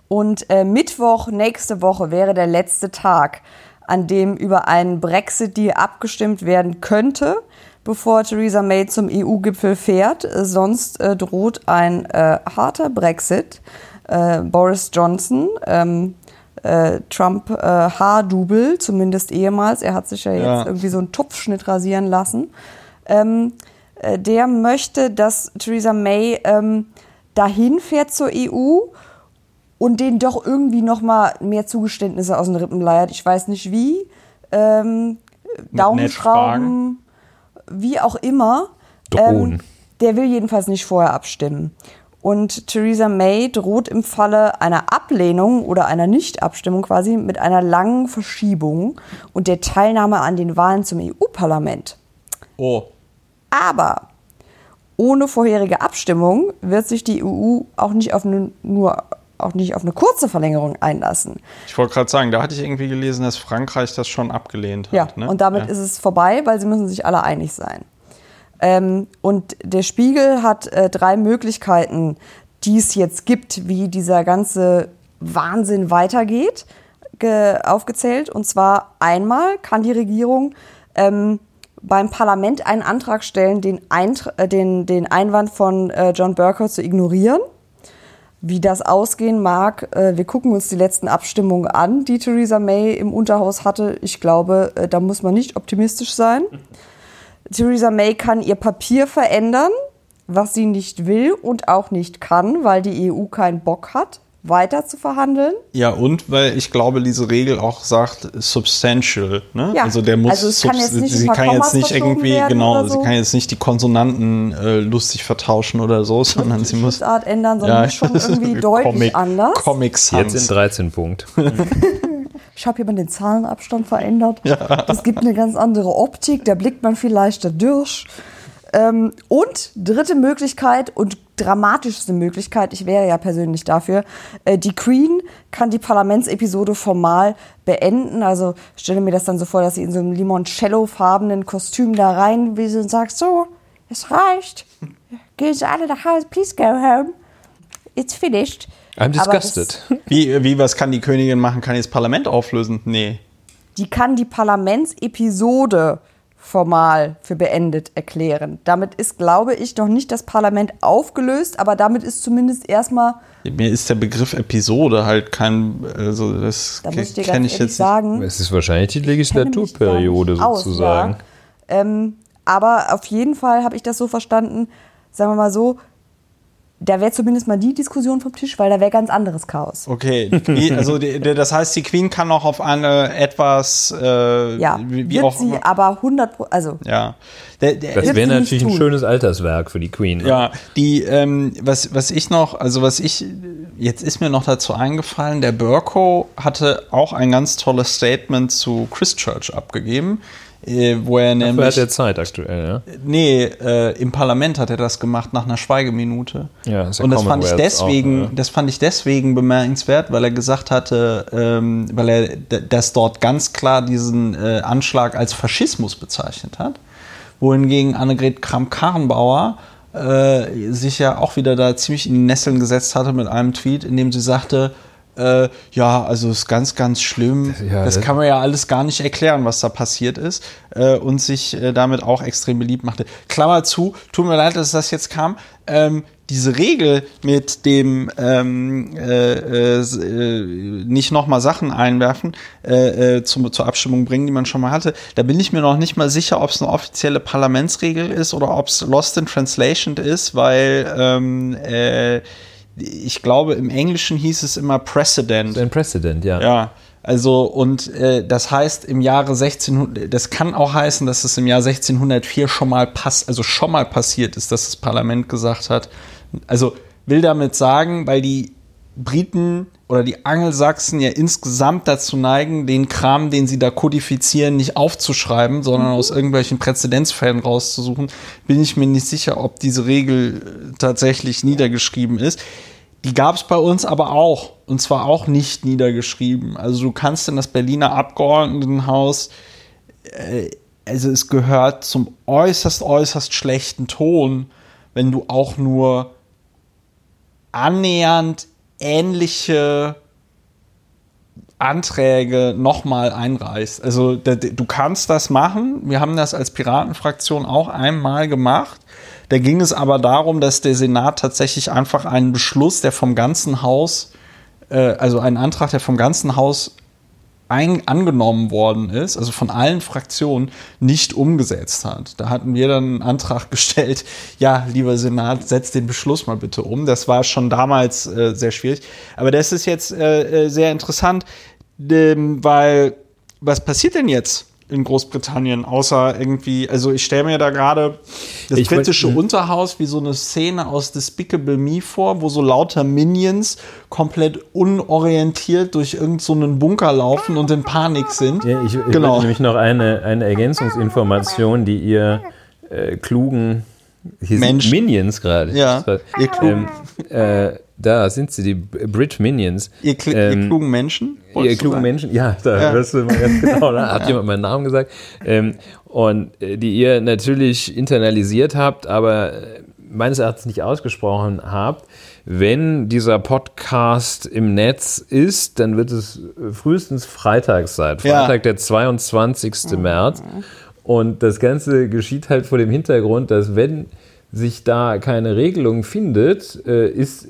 und äh, Mittwoch nächste Woche wäre der letzte Tag, an dem über einen Brexit-Deal abgestimmt werden könnte, bevor Theresa May zum EU-Gipfel fährt. Äh, sonst äh, droht ein äh, harter Brexit. Äh, Boris Johnson, ähm, äh, Trump äh, zumindest ehemals. Er hat sich ja jetzt Ja. irgendwie so einen Topfschnitt rasieren lassen. Ähm, äh, der möchte, dass Theresa May ähm, dahin fährt zur EU und denen doch irgendwie noch mal mehr Zugeständnisse aus den Rippen leiert. Ich weiß nicht wie. Ähm, Daumenschrauben, wie auch immer. Drohen. Ähm, der will jedenfalls nicht vorher abstimmen. Und Theresa May droht im Falle einer Ablehnung oder einer Nichtabstimmung quasi mit einer langen Verschiebung und der Teilnahme an den Wahlen zum EU-Parlament. Oh. Aber ohne vorherige Abstimmung wird sich die EU auch nicht auf eine, nur auch nicht auf eine kurze Verlängerung einlassen. Ich wollte gerade sagen, da hatte ich irgendwie gelesen, dass Frankreich das schon abgelehnt Ja, hat. Ne? und damit ja. ist es vorbei, weil sie müssen sich alle einig sein. Ähm, und der Spiegel hat äh, drei Möglichkeiten, die es jetzt gibt, wie dieser ganze Wahnsinn weitergeht, ge aufgezählt. Und zwar einmal kann die Regierung ähm, beim Parlament einen Antrag stellen, den, Eintr äh, den, den Einwand von äh, John Burko zu ignorieren. Wie das ausgehen mag, äh, wir gucken uns die letzten Abstimmungen an, die Theresa May im Unterhaus hatte. Ich glaube, äh, da muss man nicht optimistisch sein. Theresa May kann ihr Papier verändern, was sie nicht will und auch nicht kann, weil die EU keinen Bock hat, weiter zu verhandeln. Ja, und weil ich glaube, diese Regel auch sagt substantial. Ne? Ja, Also der muss also es kann sie kann jetzt nicht irgendwie, genau, so. sie kann jetzt nicht die Konsonanten äh, lustig vertauschen oder so, sondern sie muss Schriftart ändern, sondern muss schon irgendwie deutlich Comic, anders. Comic Jetzt in Sans. 13 Punkt. Ich habe hier mal den Zahlenabstand verändert. Das gibt eine ganz andere Optik, da blickt man viel leichter durch. Ähm, und dritte Möglichkeit und dramatischste Möglichkeit, ich wäre ja persönlich dafür, äh, die Queen kann die Parlamentsepisode formal beenden. Also stelle mir das dann so vor, dass sie in so einem Limoncello-farbenen Kostüm da rein will und sagt, so, es reicht. gehen Sie alle nach Hause, please go home. It's finished. I'm disgusted. Wie, wie, was kann die Königin machen? Kann die das Parlament auflösen? Nee. die kann die Parlamentsepisode formal für beendet erklären. Damit ist, glaube ich, noch nicht das Parlament aufgelöst, aber damit ist zumindest erstmal, Mir ist der Begriff Episode halt kein, also das da muss ich dir kenne ganz ich jetzt nicht. sagen, Es ist wahrscheinlich die Legislaturperiode nicht aus, sozusagen. Ja. Ähm, aber auf jeden Fall habe ich das so verstanden, sagen wir mal so, da wäre zumindest mal die Diskussion vom Tisch, weil da wäre ganz anderes Chaos. Okay, die, also die, die, das heißt, die Queen kann noch auf eine etwas, äh, Ja, wie, wie wird auch sie immer. aber 100 Pro also Ja. Der, der, Das wäre natürlich ein schönes Alterswerk für die Queen. ne? Ja, die, ähm, was, was ich noch, also was ich, jetzt ist mir noch dazu eingefallen, der Burko hatte auch ein ganz tolles Statement zu Christchurch abgegeben, äh, wo er Dafür nämlich, hat er Zeit aktuell, ja? nee, äh, im Parlament hat er das gemacht nach einer Schweigeminute. Ja, ist ja Und das fand ich deswegen, auch, ja. das fand ich deswegen bemerkenswert, weil er gesagt hatte, ähm, weil er das dort ganz klar diesen äh, Anschlag als Faschismus bezeichnet hat, wohingegen Annegret Kramp-Karrenbauer äh, sich ja auch wieder da ziemlich in die Nesseln gesetzt hatte mit einem Tweet, in dem sie sagte, äh, ja, also ist ganz, ganz schlimm. Ja, das kann man ja alles gar nicht erklären, was da passiert ist. Äh, und sich äh, damit auch extrem beliebt machte. Klammer zu, tut mir leid, dass das jetzt kam. Ähm, diese Regel mit dem ähm, äh, äh, äh, nicht nochmal Sachen einwerfen, äh, äh, zum, zur Abstimmung bringen, die man schon mal hatte, da bin ich mir noch nicht mal sicher, ob es eine offizielle Parlamentsregel ist oder ob es Lost in Translation ist, weil ähm, äh, ich glaube, im Englischen hieß es immer Precedent. Ein Precedent, ja. Ja, also und äh, das heißt im Jahre 1600, das kann auch heißen, dass es im Jahr 1604 schon mal pass, also schon mal passiert ist, dass das Parlament gesagt hat. Also will damit sagen, weil die Briten oder die Angelsachsen ja insgesamt dazu neigen, den Kram, den sie da kodifizieren, nicht aufzuschreiben, sondern aus irgendwelchen Präzedenzfällen rauszusuchen, bin ich mir nicht sicher, ob diese Regel äh, tatsächlich niedergeschrieben ist. Die gab es bei uns aber auch. Und zwar auch nicht niedergeschrieben. Also du kannst in das Berliner Abgeordnetenhaus, äh, also es gehört zum äußerst, äußerst schlechten Ton, wenn du auch nur annähernd ähnliche Anträge nochmal einreichst. Also du kannst das machen. Wir haben das als Piratenfraktion auch einmal gemacht. Da ging es aber darum, dass der Senat tatsächlich einfach einen Beschluss, der vom ganzen Haus, äh, also einen Antrag, der vom ganzen Haus ein, angenommen worden ist, also von allen Fraktionen, nicht umgesetzt hat. Da hatten wir dann einen Antrag gestellt, ja, lieber Senat, setzt den Beschluss mal bitte um. Das war schon damals äh, sehr schwierig. Aber das ist jetzt äh, äh, sehr interessant, ähm, weil was passiert denn jetzt in Großbritannien, außer irgendwie, also ich stelle mir da gerade das Ich wollt- britische Unterhaus wie so eine Szene aus Despicable Me vor, wo so lauter Minions komplett unorientiert durch irgendeinen so einen Bunker laufen und in Panik sind. Ja, ich, ich Genau. nämlich noch eine, eine Ergänzungsinformation, die ihr äh, klugen hier sind Menschen. Minions gerade. Ja, ihr klugen, ähm, äh, da sind sie, die Brit Minions. ihr, kl ähm, ihr klugen Menschen. Ihr klugen sagen? Menschen, ja, da Ja. hörst du mal ganz genau, da hat jemand meinen Namen gesagt. Ähm, und äh, die ihr natürlich internalisiert habt, aber äh, meines Erachtens nicht ausgesprochen habt. Wenn dieser Podcast im Netz ist, dann wird es äh, frühestens freitags sein. Ja. Freitag, der 22. März. Und das Ganze geschieht halt vor dem Hintergrund, dass wenn sich da keine Regelung findet, ist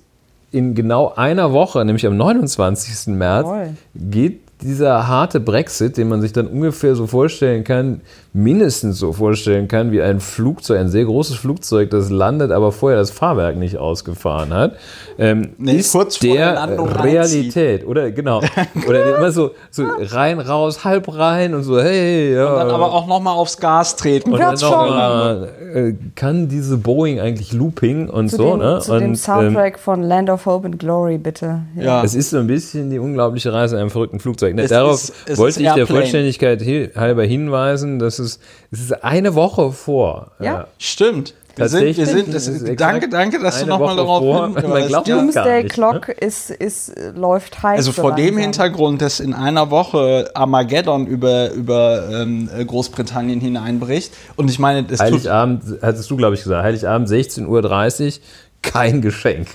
in genau einer Woche, nämlich am 29. März, Jawohl. geht dieser harte Brexit, den man sich dann ungefähr so vorstellen kann, mindestens so vorstellen kann, wie ein Flugzeug, ein sehr großes Flugzeug, das landet, aber vorher das Fahrwerk nicht ausgefahren hat, ähm, Nee, ist kurz vor der der Landung Realität, oder genau, oder immer so, so rein, raus, halb rein und so, hey, ja. Dann aber auch noch mal aufs Gas treten. und dann Wird's noch mal, äh, kann diese Boeing eigentlich Looping und Zu, so, dem, ne? zu und, dem ähm, Soundtrack von Land of Hope and Glory, bitte. Ja. es ist so ein bisschen die unglaubliche Reise in einem verrückten Flugzeug. Ne, Es Darauf ist- wollte ist ich der Airplane. Vollständigkeit hi- halber hinweisen, dass es, es ist eine Woche vor. Ja. Stimmt. Wir sind, wir sind, das, ist danke, danke, dass du nochmal darauf hinweist. Es Doomsday nicht, Clock ist, ist, äh, läuft heiß. Also so vor dem langsam. Hintergrund, dass in einer Woche Armageddon über, über ähm, Großbritannien hineinbricht. Und ich meine, das tut, Heiligabend, hattest du, glaube ich, gesagt, Heiligabend 16.30 Uhr, kein Geschenk.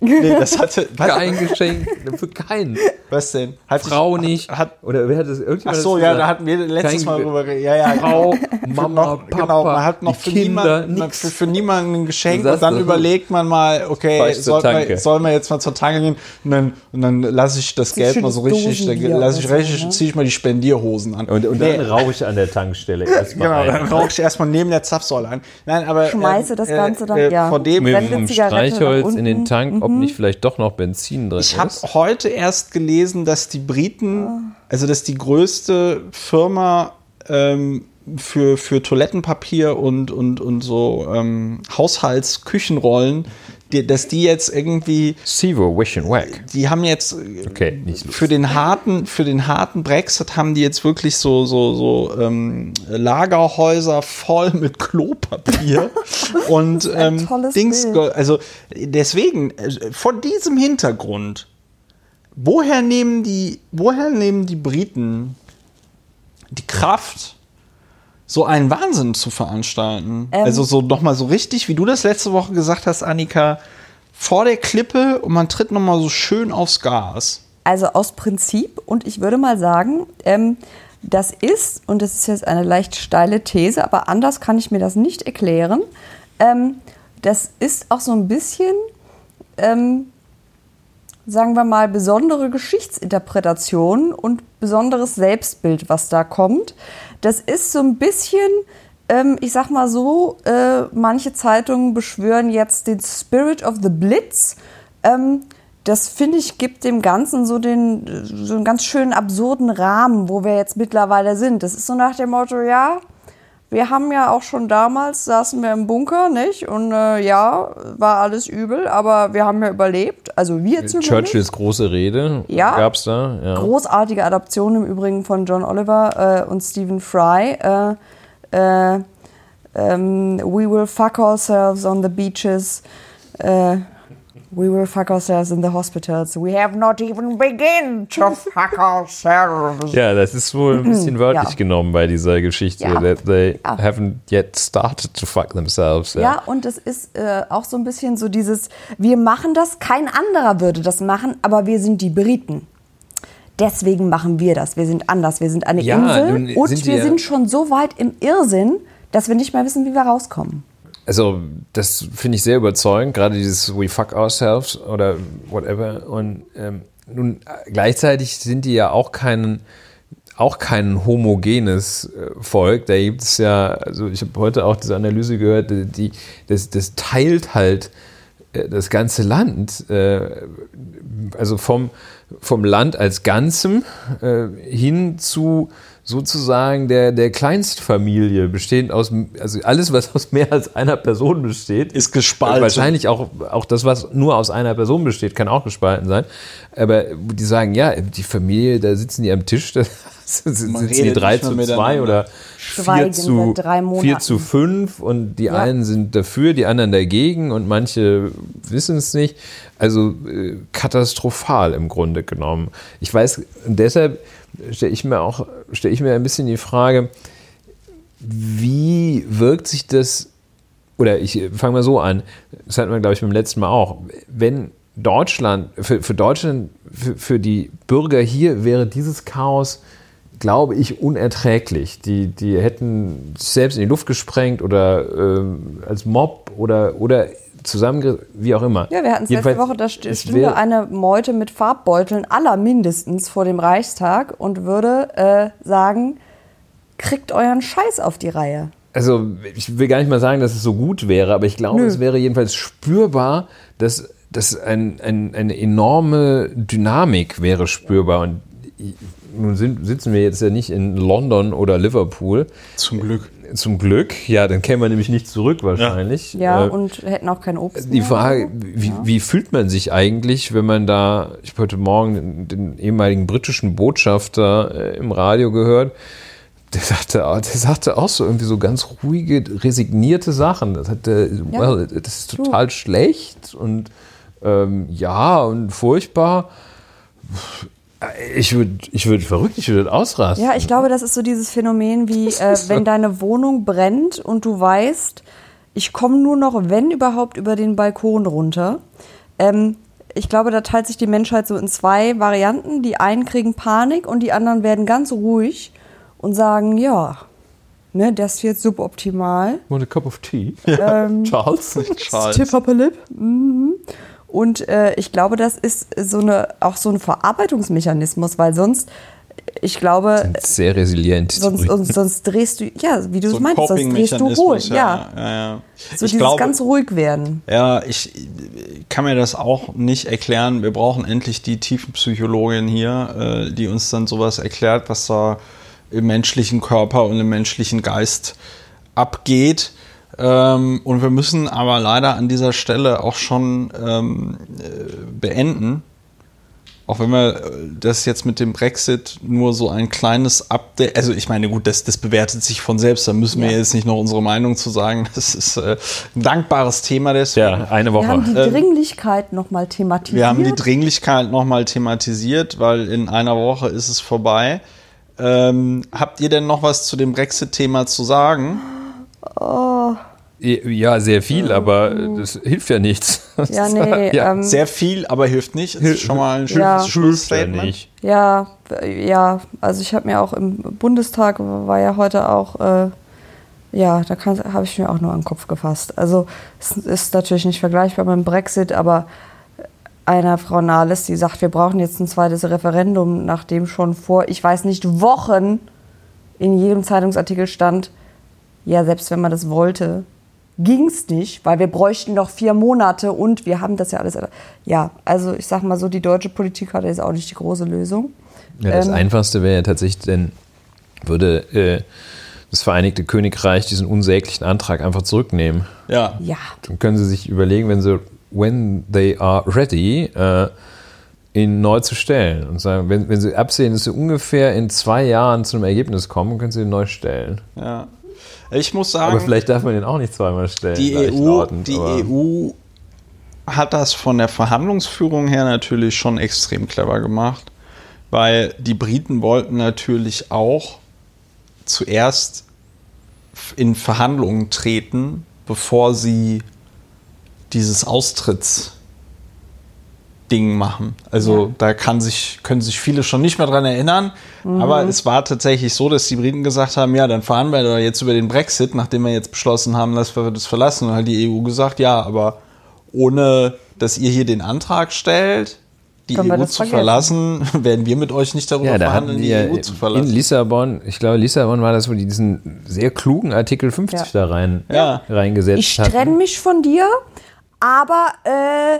Nee, das hatte, was, Kein Geschenk, für keinen. was denn? Hat Frau nicht. Hat, Oder wer hat das? ach Irgendjemand hat so, das ja, gesagt? da hatten wir letztes Kein Mal drüber geredet. Ja, ja, Frau, Mama, noch, Papa, genau, man hat noch für, Kinder, niemanden, nix. für, für niemanden ein Geschenk und dann überlegt man mal, okay, ich soll man, soll man jetzt mal zur Tanke gehen und dann, und dann lasse ich das Geld mal so richtig, dann lasse ich richtig, ne? ziehe ich mal die Spendierhosen an. Und, und Nee, dann rauche ich an der Tankstelle erstmal Genau, ein. dann rauche ich erstmal neben der Zapfsäule an. Nein, aber Schmeiße ähm, das äh, Ganze dann, äh, ja. Vor dem, Mit Brennende dem Streichholz in den. Tank, ob nicht vielleicht doch noch Benzin drin ich habe ist. heute erst gelesen, dass die Briten, also dass die größte Firma ähm, für, für Toilettenpapier und, und, und so ähm, Haushaltsküchenrollen, die, dass die jetzt irgendwie, Sevo, Wish and Wack. die haben jetzt Okay, für den harten, für den harten Brexit haben die jetzt wirklich so, so, so ähm, Lagerhäuser voll mit Klopapier und ähm, Dings. Bild. Also deswegen, äh, vor diesem Hintergrund, woher nehmen die, woher nehmen die Briten die Kraft, so einen Wahnsinn zu veranstalten? Ähm. also so nochmal so richtig, wie du das letzte Woche gesagt hast, Annika, vor der Klippe und man tritt nochmal so schön aufs Gas. Also aus Prinzip und ich würde mal sagen, ähm, das ist, und das ist jetzt eine leicht steile These, aber anders kann ich mir das nicht erklären, ähm, das ist auch so ein bisschen, ähm, sagen wir mal, besondere Geschichtsinterpretation und besonderes Selbstbild, was da kommt. Das ist so ein bisschen, ähm, ich sag mal so, äh, manche Zeitungen beschwören jetzt den Spirit of the Blitz. Ähm, das finde ich gibt dem Ganzen so den so einen ganz schönen absurden Rahmen, wo wir jetzt mittlerweile sind. Das ist so nach dem Motto, ja, wir haben ja auch schon damals saßen wir im Bunker, nicht? Und äh, ja, war alles übel, aber wir haben ja überlebt. Also wir zumindest. Churchills große Rede Ja. gab's da. Ja. Großartige Adaption im Übrigen von John Oliver äh, und Stephen Fry. Äh, äh, ähm, we will fuck ourselves on the beaches. We will fuck ourselves in the hospitals. We have not even begun to fuck ourselves. Ja, das ist wohl ein bisschen wörtlich Ja. genommen bei dieser Geschichte. Ja. That they Ja. haven't yet started to fuck themselves. Ja, und es ist äh, auch so ein bisschen so dieses, wir machen das, kein anderer würde das machen, aber wir sind die Briten. Deswegen machen wir das. Wir sind anders. Wir sind eine Ja, Insel und sind wir- sind schon so weit im Irrsinn, dass wir nicht mehr wissen, wie wir rauskommen. Also, das finde ich sehr überzeugend, gerade dieses We fuck ourselves oder whatever. Und ähm, nun, äh, gleichzeitig sind die ja auch kein, auch kein homogenes äh, Volk. Da gibt es ja, also ich habe heute auch diese Analyse gehört, die, die, das, das teilt halt äh, das ganze Land, äh, also vom, vom Land als Ganzem äh, hin zu sozusagen der, der Kleinstfamilie, bestehend aus, also alles, was aus mehr als einer Person besteht, Ist gespalten. Wahrscheinlich auch, auch das, was nur aus einer Person besteht, kann auch gespalten sein. Aber die sagen, ja, die Familie, da sitzen die am Tisch, da sitzen die redet drei nicht mehr zu miteinander. zwei oder vier Schweigen zu, seit drei Monaten. vier zu fünf und die Ja. einen sind dafür, die anderen dagegen und manche wissen es nicht. Also äh, katastrophal im Grunde genommen. Ich weiß, deshalb stelle ich mir auch, stelle ich mir ein bisschen die Frage, wie wirkt sich das, oder ich fange mal so an, das hatten wir, glaube ich, beim letzten Mal auch, wenn Deutschland, für, für Deutschland, für, für die Bürger hier wäre dieses Chaos, glaube ich, unerträglich. Die, die hätten sich selbst in die Luft gesprengt oder ähm, als Mob oder, oder zusammen, wie auch immer. Ja, wir hatten es letzte Woche, da st- es stünde eine Meute mit Farbbeuteln aller mindestens vor dem Reichstag und würde äh, sagen, kriegt euren Scheiß auf die Reihe. Also, ich will gar nicht mal sagen, dass es so gut wäre, aber ich glaube, Nö. es wäre jedenfalls spürbar, dass, dass ein, ein, eine enorme Dynamik wäre spürbar. Und nun sind, sitzen wir jetzt ja nicht in London oder Liverpool. Zum Glück. Zum Glück, ja, dann kämen wir nämlich nicht zurück wahrscheinlich. Ja, Äh, und hätten auch kein Obst die. Frage, wie, wie fühlt man sich eigentlich, wenn man da, ich habe heute Morgen den, den ehemaligen britischen Botschafter äh, im Radio gehört, der sagte, auch- der sagte auch so irgendwie so ganz ruhige, resignierte Sachen. Das, hat, der, Ja. well, das ist total schlecht und ähm, ja und furchtbar. Ich würde ich würd verrückt, ich würde ausrasten. Ja, ich glaube, das ist so dieses Phänomen wie, äh, wenn deine Wohnung brennt und du weißt, ich komme nur noch, wenn überhaupt, über den Balkon runter. Ähm, ich glaube, da teilt sich die Menschheit so in zwei Varianten. Die einen kriegen Panik und die anderen werden ganz ruhig und sagen, ja, ne, das ist jetzt suboptimal. Want a cup of tea? Charles? Charles. Tip up a lip. Mhm. Und äh, ich glaube, das ist so eine, auch so ein Verarbeitungsmechanismus, weil sonst, ich glaube, Sehr resilient. sonst, sonst, sonst drehst du, ja, wie du So es ein meinst, sonst drehst du hoch. Coping-Mechanismus, Ja. ja, ja. So ich dieses glaube, ganz ruhig werden. Ja, ich kann mir das auch nicht erklären. Wir brauchen endlich die Tiefenpsychologin hier, äh, die uns dann sowas erklärt, was da im menschlichen Körper und im menschlichen Geist abgeht. Ähm, und wir müssen aber leider an dieser Stelle auch schon ähm, äh, beenden. Auch wenn wir äh, das jetzt mit dem Brexit nur so ein kleines Update, also ich meine, gut, das, das bewertet sich von selbst, da müssen wir Ja. jetzt nicht noch unsere Meinung zu sagen. Das ist äh, ein dankbares Thema deswegen. Ja, eine Wir haben Woche. die Dringlichkeit nochmal thematisiert. Wir haben die Dringlichkeit nochmal thematisiert, weil in einer Woche ist es vorbei. Ähm, habt ihr denn noch was zu dem Brexit-Thema zu sagen? Ja, sehr viel, aber das hilft ja nichts. Ja, nee, ja, ähm, Sehr viel, aber hilft nicht. Das ist schon mal ein Ja. schönes hilft ja ja, also ich habe mir auch im Bundestag war ja heute auch, äh, ja, da habe ich mir auch nur an den Kopf gefasst. Also es ist natürlich nicht vergleichbar mit dem Brexit, aber einer Frau Nahles, die sagt, wir brauchen jetzt ein zweites Referendum, nachdem schon vor, ich weiß nicht, Wochen in jedem Zeitungsartikel stand, ja, selbst wenn man das wollte, ging es nicht, weil wir bräuchten noch vier Monate und wir haben das ja alles. Ja, also ich sag mal so, die deutsche Politik hat jetzt auch nicht die große Lösung. Ja, das Ähm, Einfachste wäre ja tatsächlich, denn würde äh, das Vereinigte Königreich diesen unsäglichen Antrag einfach zurücknehmen. Ja. Ja, Dann können sie sich überlegen, wenn sie, when they are ready, äh, ihn neu zu stellen. Und sagen, wenn, wenn sie absehen, dass sie ungefähr in zwei Jahren zu einem Ergebnis kommen, können sie ihn neu stellen. ja. Ich muss Aber sagen, vielleicht darf man ihn auch nicht zweimal stellen. die EU, gleichlautend, die aber- EU hat das von der Verhandlungsführung her natürlich schon extrem clever gemacht, weil die Briten wollten natürlich auch zuerst in Verhandlungen treten, bevor sie dieses Austrittsding machen. Also Ja. da kann sich, können sich viele schon nicht mehr dran erinnern. Aber es war tatsächlich so, dass die Briten gesagt haben, ja, dann fahren wir doch jetzt über den Brexit, nachdem wir jetzt beschlossen haben, dass wir das verlassen. Und hat die EU gesagt, ja, aber ohne, dass ihr hier den Antrag stellt, die Können EU das zu vergessen. verlassen, werden wir mit euch nicht darüber Ja, da verhandeln, die EU zu in verlassen. Lissabon, ich glaube, Lissabon war das, wo die diesen sehr klugen Artikel 50 Ja. da rein, Ja. reingesetzt ich hatten. trenne mich von dir, aber äh,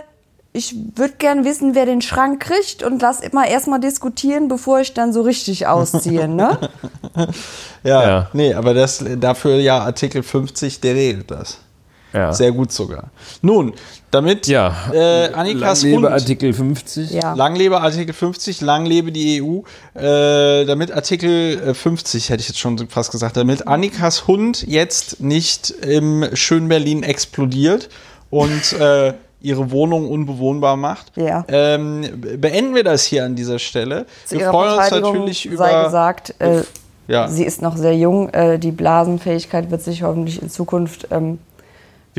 ich würde gern wissen, wer den Schrank kriegt und lass immer erstmal diskutieren, bevor ich dann so richtig ausziehe, ne? Ja, Ja. nee, aber das, dafür ja Artikel 50, der regelt das. Ja. Sehr gut sogar. Nun, damit Ja, äh, Annikas Lang lebe Hund, Artikel 50. Ja. lang lebe Artikel 50, lang lebe die EU, äh, damit Artikel äh, 50, hätte ich jetzt schon fast gesagt, damit Annikas Hund jetzt nicht im schönen Berlin explodiert und äh, ihre Wohnung unbewohnbar macht, Ja. ähm, beenden wir das hier an dieser Stelle. Zu wir freuen uns natürlich sei über... gesagt, äh, Ja. sie ist noch sehr jung, äh, die Blasenfähigkeit wird sich hoffentlich in Zukunft ähm,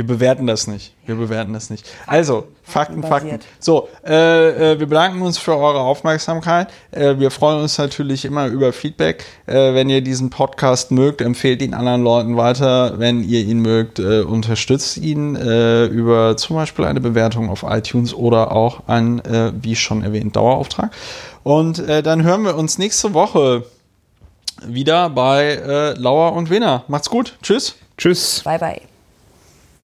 Wir bewerten das nicht. Wir bewerten das nicht. Also, Fakten, Fakten. So, äh, äh, wir bedanken uns für eure Aufmerksamkeit. Äh, wir freuen uns natürlich immer über Feedback. Äh, wenn ihr diesen Podcast mögt, empfehlt ihn anderen Leuten weiter. Wenn ihr ihn mögt, äh, unterstützt ihn äh, über zum Beispiel eine Bewertung auf iTunes oder auch einen, äh, wie schon erwähnt, Dauerauftrag. Und äh, dann hören wir uns nächste Woche wieder bei äh, Lauer und Wiener. Macht's gut. Tschüss. Tschüss. Bye bye.